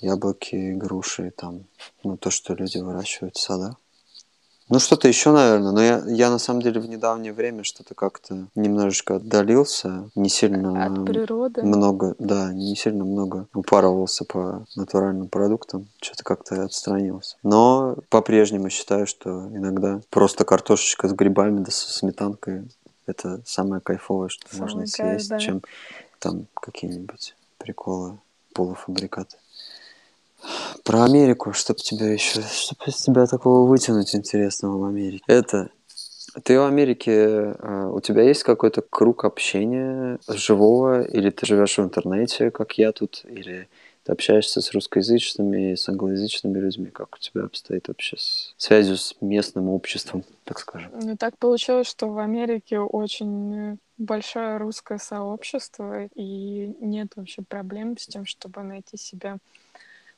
яблоки, груши, там, ну, то, что люди выращивают в садах. Ну, что-то еще, наверное. Но я, я на самом деле в недавнее время что-то как-то немножечко отдалился. Не сильно... От природы? Много, да, не сильно много упарывался по натуральным продуктам. Что-то как-то отстранился. Но по-прежнему считаю, что иногда просто картошечка с грибами да со сметанкой это самое кайфовое, что Самый можно кайф, съесть, да. чем там какие-нибудь приколы, полуфабрикаты. Про Америку, чтобы тебя еще, чтобы из тебя такого вытянуть интересного в Америке. Это ты в Америке, а, у тебя есть какой-то круг общения живого, или ты живешь в интернете, как я тут, или ты общаешься с русскоязычными и с англоязычными людьми, как у тебя обстоит вообще с связью с местным обществом, так скажем? Ну, так получилось, что в Америке очень большое русское сообщество, и нет вообще проблем с тем, чтобы найти себя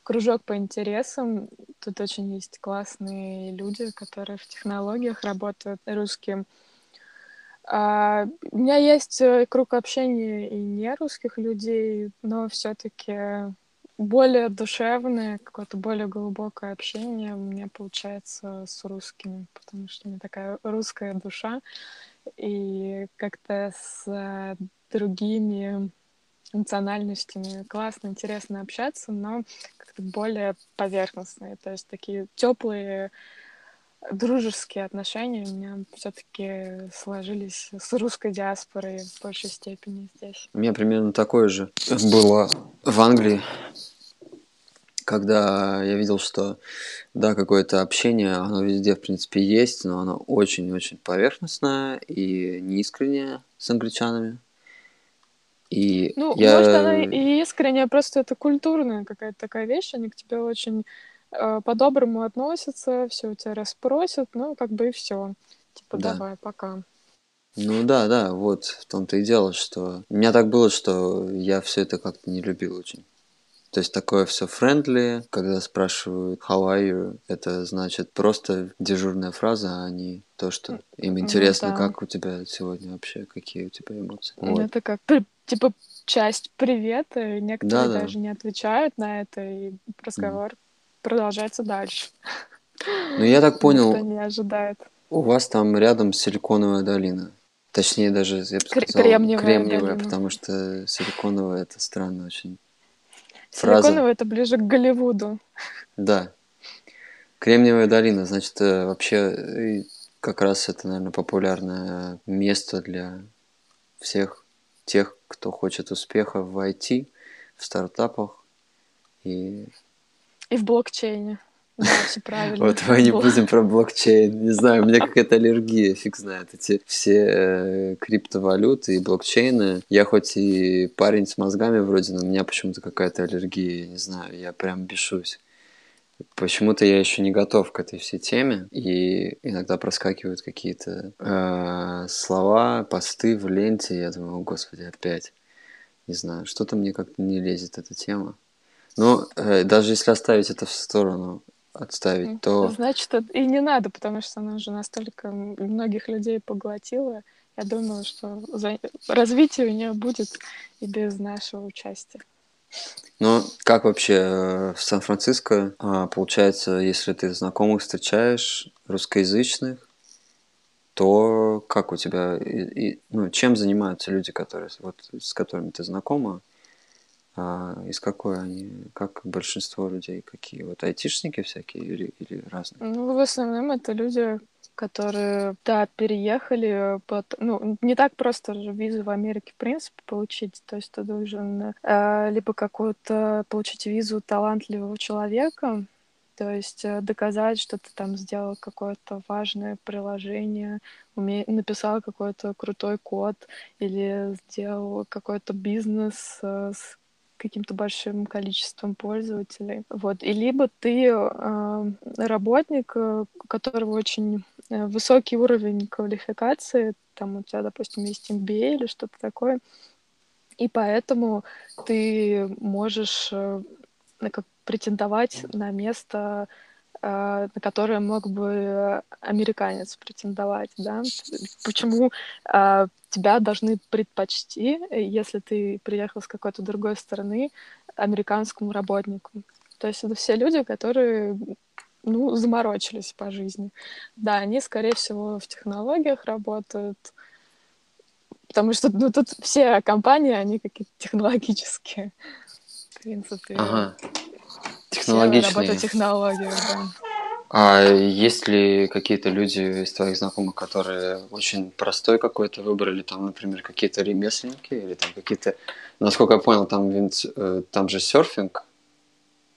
кружок по интересам. Тут очень есть классные люди, которые в технологиях работают, русские. А, у меня есть э, круг общения и не русских людей, но все-таки более душевное, какое-то более глубокое общение у меня получается с русскими, потому что у меня такая русская душа, и как-то с э, другими национальностями классно, интересно общаться, но как-то более поверхностные, то есть такие теплые дружеские отношения у меня все-таки сложились с русской диаспорой в большей степени здесь. У меня примерно такое же было в Англии, когда я видел, что да, какое-то общение, оно везде, в принципе, есть, но оно очень-очень поверхностное и неискреннее с англичанами. И ну, я... может, она и искренняя, просто это культурная какая-то такая вещь, они к тебе очень э, по-доброму относятся, все у тебя расспросят, ну, как бы и все. Типа, да. давай, пока. Ну да, да, вот в том-то и дело, что у меня так было, что я все это как-то не любил очень. То есть такое все friendly, когда спрашивают how are you, это значит просто дежурная фраза, а не то, что им интересно, ну, да. как у тебя сегодня вообще, какие у тебя эмоции. Вот. Это как типа часть привета, и некоторые да, даже да. не отвечают на это, и разговор mm. продолжается дальше. Ну я так понял. Никто не ожидает. У вас там рядом силиконовая долина. Точнее, даже, я бы сказал, кремниевая, кремниевая потому что силиконовая это странно очень фраза. Силиконовая это ближе к Голливуду. Да. Кремниевая долина, значит, э, вообще как раз это, наверное, популярное место для всех тех, кто хочет успеха в IT, в стартапах и... И в блокчейне. Да, все правильно. Вот мы не будем про блокчейн. Не знаю, у меня какая-то аллергия, фиг знает. Эти все э, криптовалюты и блокчейны. Я хоть и парень с мозгами вроде, но у меня почему-то какая-то аллергия. Я не знаю, я прям бешусь. Почему-то я еще не готов к этой всей теме, и иногда проскакивают какие-то э, слова, посты в ленте, я думаю, о господи, опять. Не знаю, что-то мне как-то не лезет эта тема. Но э, даже если оставить это в сторону, отставить, то... Значит, и не надо, потому что она уже настолько многих людей поглотила. Я думаю, что за... развитие у нее будет и без нашего участия. Ну, как вообще э, в Сан-Франциско а, получается, если ты знакомых встречаешь русскоязычных, то как у тебя, и, и, ну, чем занимаются люди, которые, вот, с которыми ты знакома, а из какой они, как большинство людей, какие вот айтишники всякие или, или разные? Ну, в основном это люди, которые, да, переехали, под, ну, не так просто визу в Америке, в принципе, получить, то есть ты должен э, либо какую-то получить визу талантливого человека, то есть э, доказать, что ты там сделал какое-то важное приложение, уме... написал какой-то крутой код или сделал какой-то бизнес э, с каким-то большим количеством пользователей. Вот. И либо ты э, работник, у которого очень высокий уровень квалификации, там у тебя, допустим, есть MBA или что-то такое, и поэтому ты можешь как претендовать на место, э, на которое мог бы американец претендовать, да? Почему э, тебя должны предпочти, если ты приехал с какой-то другой страны, американскому работнику? То есть это все люди, которые ну, заморочились по жизни. Да, они, скорее всего, в технологиях работают, потому что ну, тут все компании, они какие-то технологические, в принципе. Ага технологичные. да. А есть ли какие-то люди из твоих знакомых, которые очень простой какой-то выбрали, там, например, какие-то ремесленники или там какие-то, насколько я понял, там, винт, э, там же серфинг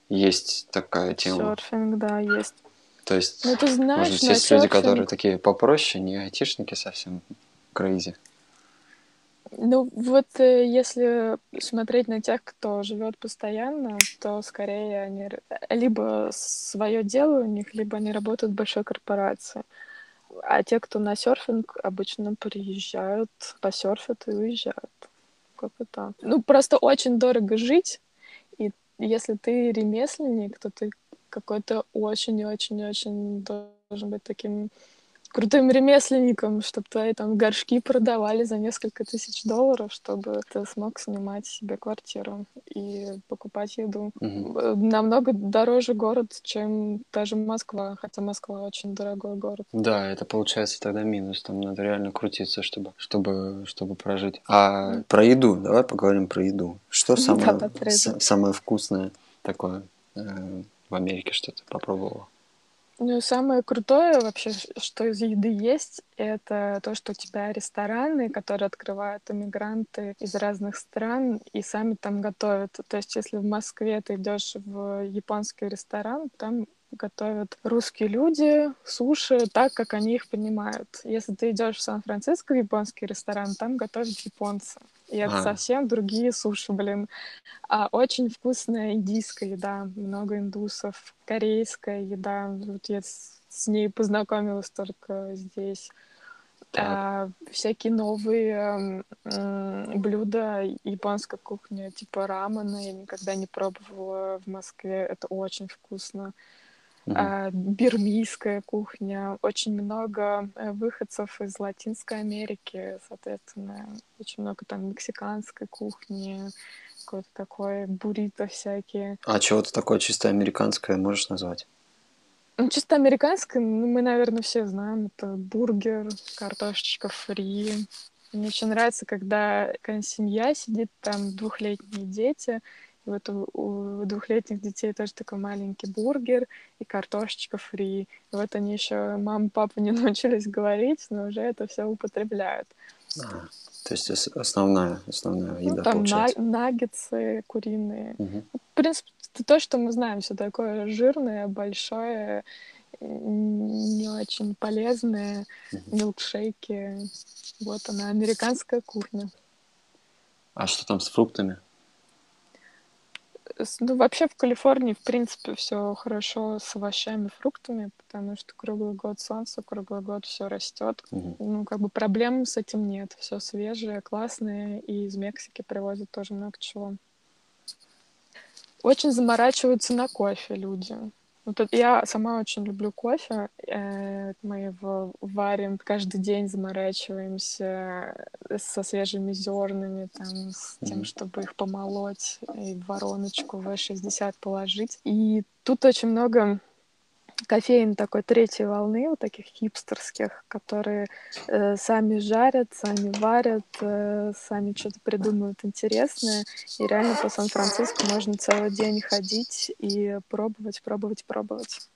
есть такая тема. Серфинг, да, есть. То есть, ну, ты знаешь, может, есть серфинг... люди, которые такие попроще, не айтишники совсем, крейзи. Ну, вот э, если смотреть на тех, кто живет постоянно, то скорее они либо свое дело у них, либо они работают в большой корпорации. А те, кто на серфинг, обычно приезжают, посерфят и уезжают. Как это? Ну, просто очень дорого жить, и если ты ремесленник, то ты какой-то очень-очень-очень должен быть таким крутым ремесленником, чтобы твои там горшки продавали за несколько тысяч долларов, чтобы ты смог снимать себе квартиру и покупать еду. Угу. Намного дороже город, чем даже Москва, хотя Москва очень дорогой город. Да, это получается тогда минус. Там надо реально крутиться, чтобы, чтобы, чтобы прожить. А mm. про еду, давай поговорим про еду. Что самое, да, самое вкусное такое э, в Америке, что ты попробовала? Ну, самое крутое вообще, что из еды есть, это то, что у тебя рестораны, которые открывают иммигранты из разных стран и сами там готовят. То есть, если в Москве ты идешь в японский ресторан, там готовят русские люди суши так, как они их понимают. Если ты идешь в Сан-Франциско в японский ресторан, там готовят японцы. И это а. совсем другие суши, блин. А очень вкусная индийская еда, много индусов, корейская еда. Вот я с, с ней познакомилась только здесь. А, всякие новые э, блюда японской кухни, типа рамена, я никогда не пробовала в Москве. Это очень вкусно. Uh-huh. бирмийская кухня, очень много э, выходцев из Латинской Америки, соответственно, очень много там мексиканской кухни, какой-то такой буррито всякие. А чего-то такое чисто американское можешь назвать? Ну, чисто американское, ну, мы, наверное, все знаем. Это бургер, картошечка фри. Мне очень нравится, когда какая семья сидит, там двухлетние дети, вот у, у двухлетних детей тоже такой маленький бургер и картошечка фри. И вот они еще мама, папа не научились говорить, но уже это все употребляют. А, то есть основная, основная ну, еда ну, там получается. На, наггетсы куриные. Угу. В принципе, это то, что мы знаем, все такое жирное, большое, не очень полезное, угу. милкшейки. Вот она, американская кухня. А что там с фруктами? Ну, вообще в Калифорнии, в принципе, все хорошо с овощами, фруктами, потому что круглый год солнце, круглый год все растет. Угу. Ну, как бы проблем с этим нет. Все свежее, классное, и из Мексики привозят тоже много чего. Очень заморачиваются на кофе люди. Вот это, я сама очень люблю кофе. Э, мы его варим каждый день, заморачиваемся со свежими зернами, там, с тем, чтобы их помолоть и в вороночку V60 положить. И тут очень много кофеин такой третьей волны, вот таких хипстерских, которые э, сами жарят, сами варят, э, сами что-то придумывают интересное. И реально по Сан-Франциско можно целый день ходить и пробовать, пробовать, пробовать.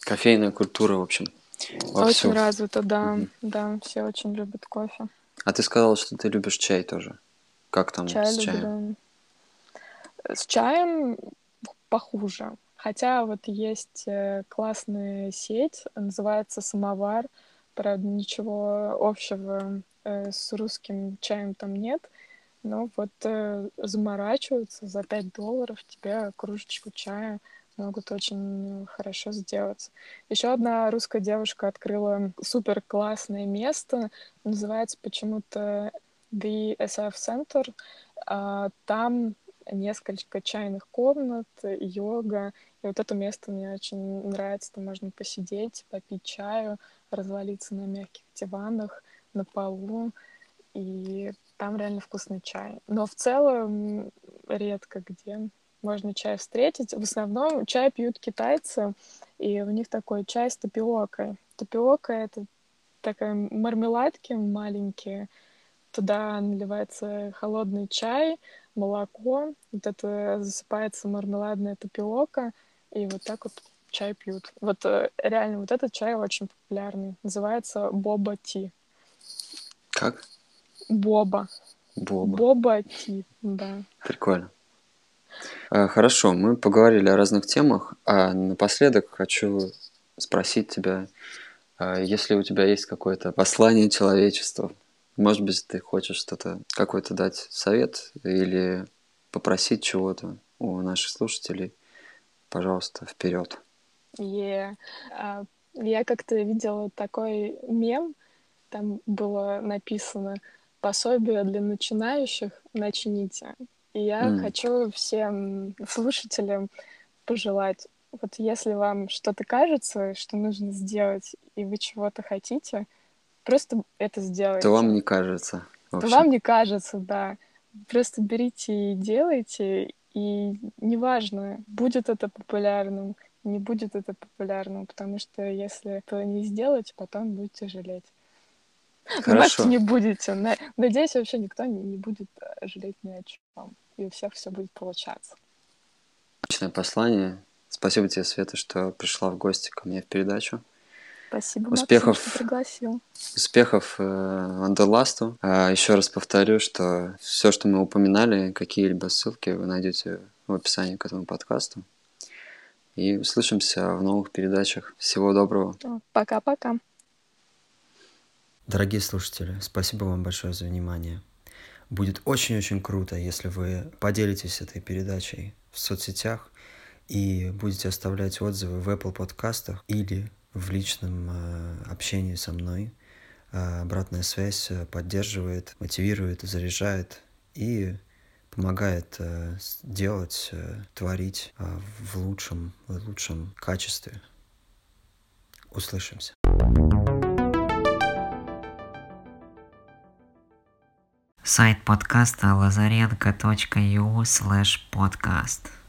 Кофейная культура, в общем. Вовсю. Очень развито, да. Угу. Да, все очень любят кофе. А ты сказала, что ты любишь чай тоже. Как там чай с чаем? Да. С чаем похуже. Хотя вот есть э, классная сеть, называется «Самовар». Правда, ничего общего э, с русским чаем там нет. Но вот э, заморачиваются за 5 долларов тебе кружечку чая могут очень хорошо сделать. Еще одна русская девушка открыла супер классное место, называется почему-то The SF Center. А, там несколько чайных комнат, йога. И вот это место мне очень нравится. Там можно посидеть, попить чаю, развалиться на мягких диванах, на полу. И там реально вкусный чай. Но в целом редко где можно чай встретить. В основном чай пьют китайцы, и у них такой чай с тапиокой. Тапиока — это такая мармеладки маленькие, туда наливается холодный чай, молоко, вот это засыпается мармеладная тапиока, и вот так вот чай пьют. Вот э, реально вот этот чай очень популярный. Называется боба ти. Как? Боба. Боба. Боба ти, да. Прикольно. А, хорошо, мы поговорили о разных темах, а напоследок хочу спросить тебя, а, если у тебя есть какое-то послание человечеству, может быть, ты хочешь что-то, какой-то дать совет или попросить чего-то у наших слушателей, пожалуйста, вперед. Yeah. Uh, я как-то видела такой мем, там было написано пособие для начинающих начните. И я mm. хочу всем слушателям пожелать, вот если вам что-то кажется, что нужно сделать, и вы чего-то хотите, просто это сделайте. То вам не кажется. То вам не кажется, да. Просто берите и делайте, и неважно, будет это популярным, не будет это популярным, потому что если это не сделать, потом будете жалеть. Хорошо. не будете. Надеюсь, вообще никто не будет э, жалеть ни о чем и у всех все будет получаться. Отличное послание. Спасибо тебе, Света, что пришла в гости ко мне в передачу. Спасибо, успехов, Максим, что пригласил. Успехов э, Андерласту. А еще раз повторю, что все, что мы упоминали, какие-либо ссылки вы найдете в описании к этому подкасту. И услышимся в новых передачах. Всего доброго. Пока-пока. Дорогие слушатели, спасибо вам большое за внимание. Будет очень-очень круто, если вы поделитесь этой передачей в соцсетях и будете оставлять отзывы в Apple подкастах или в личном э, общении со мной. Э, обратная связь э, поддерживает, мотивирует, заряжает и помогает делать, творить в лучшем, в лучшем качестве. Услышимся. Сайт подкаста lazarенко.eu slash podcast.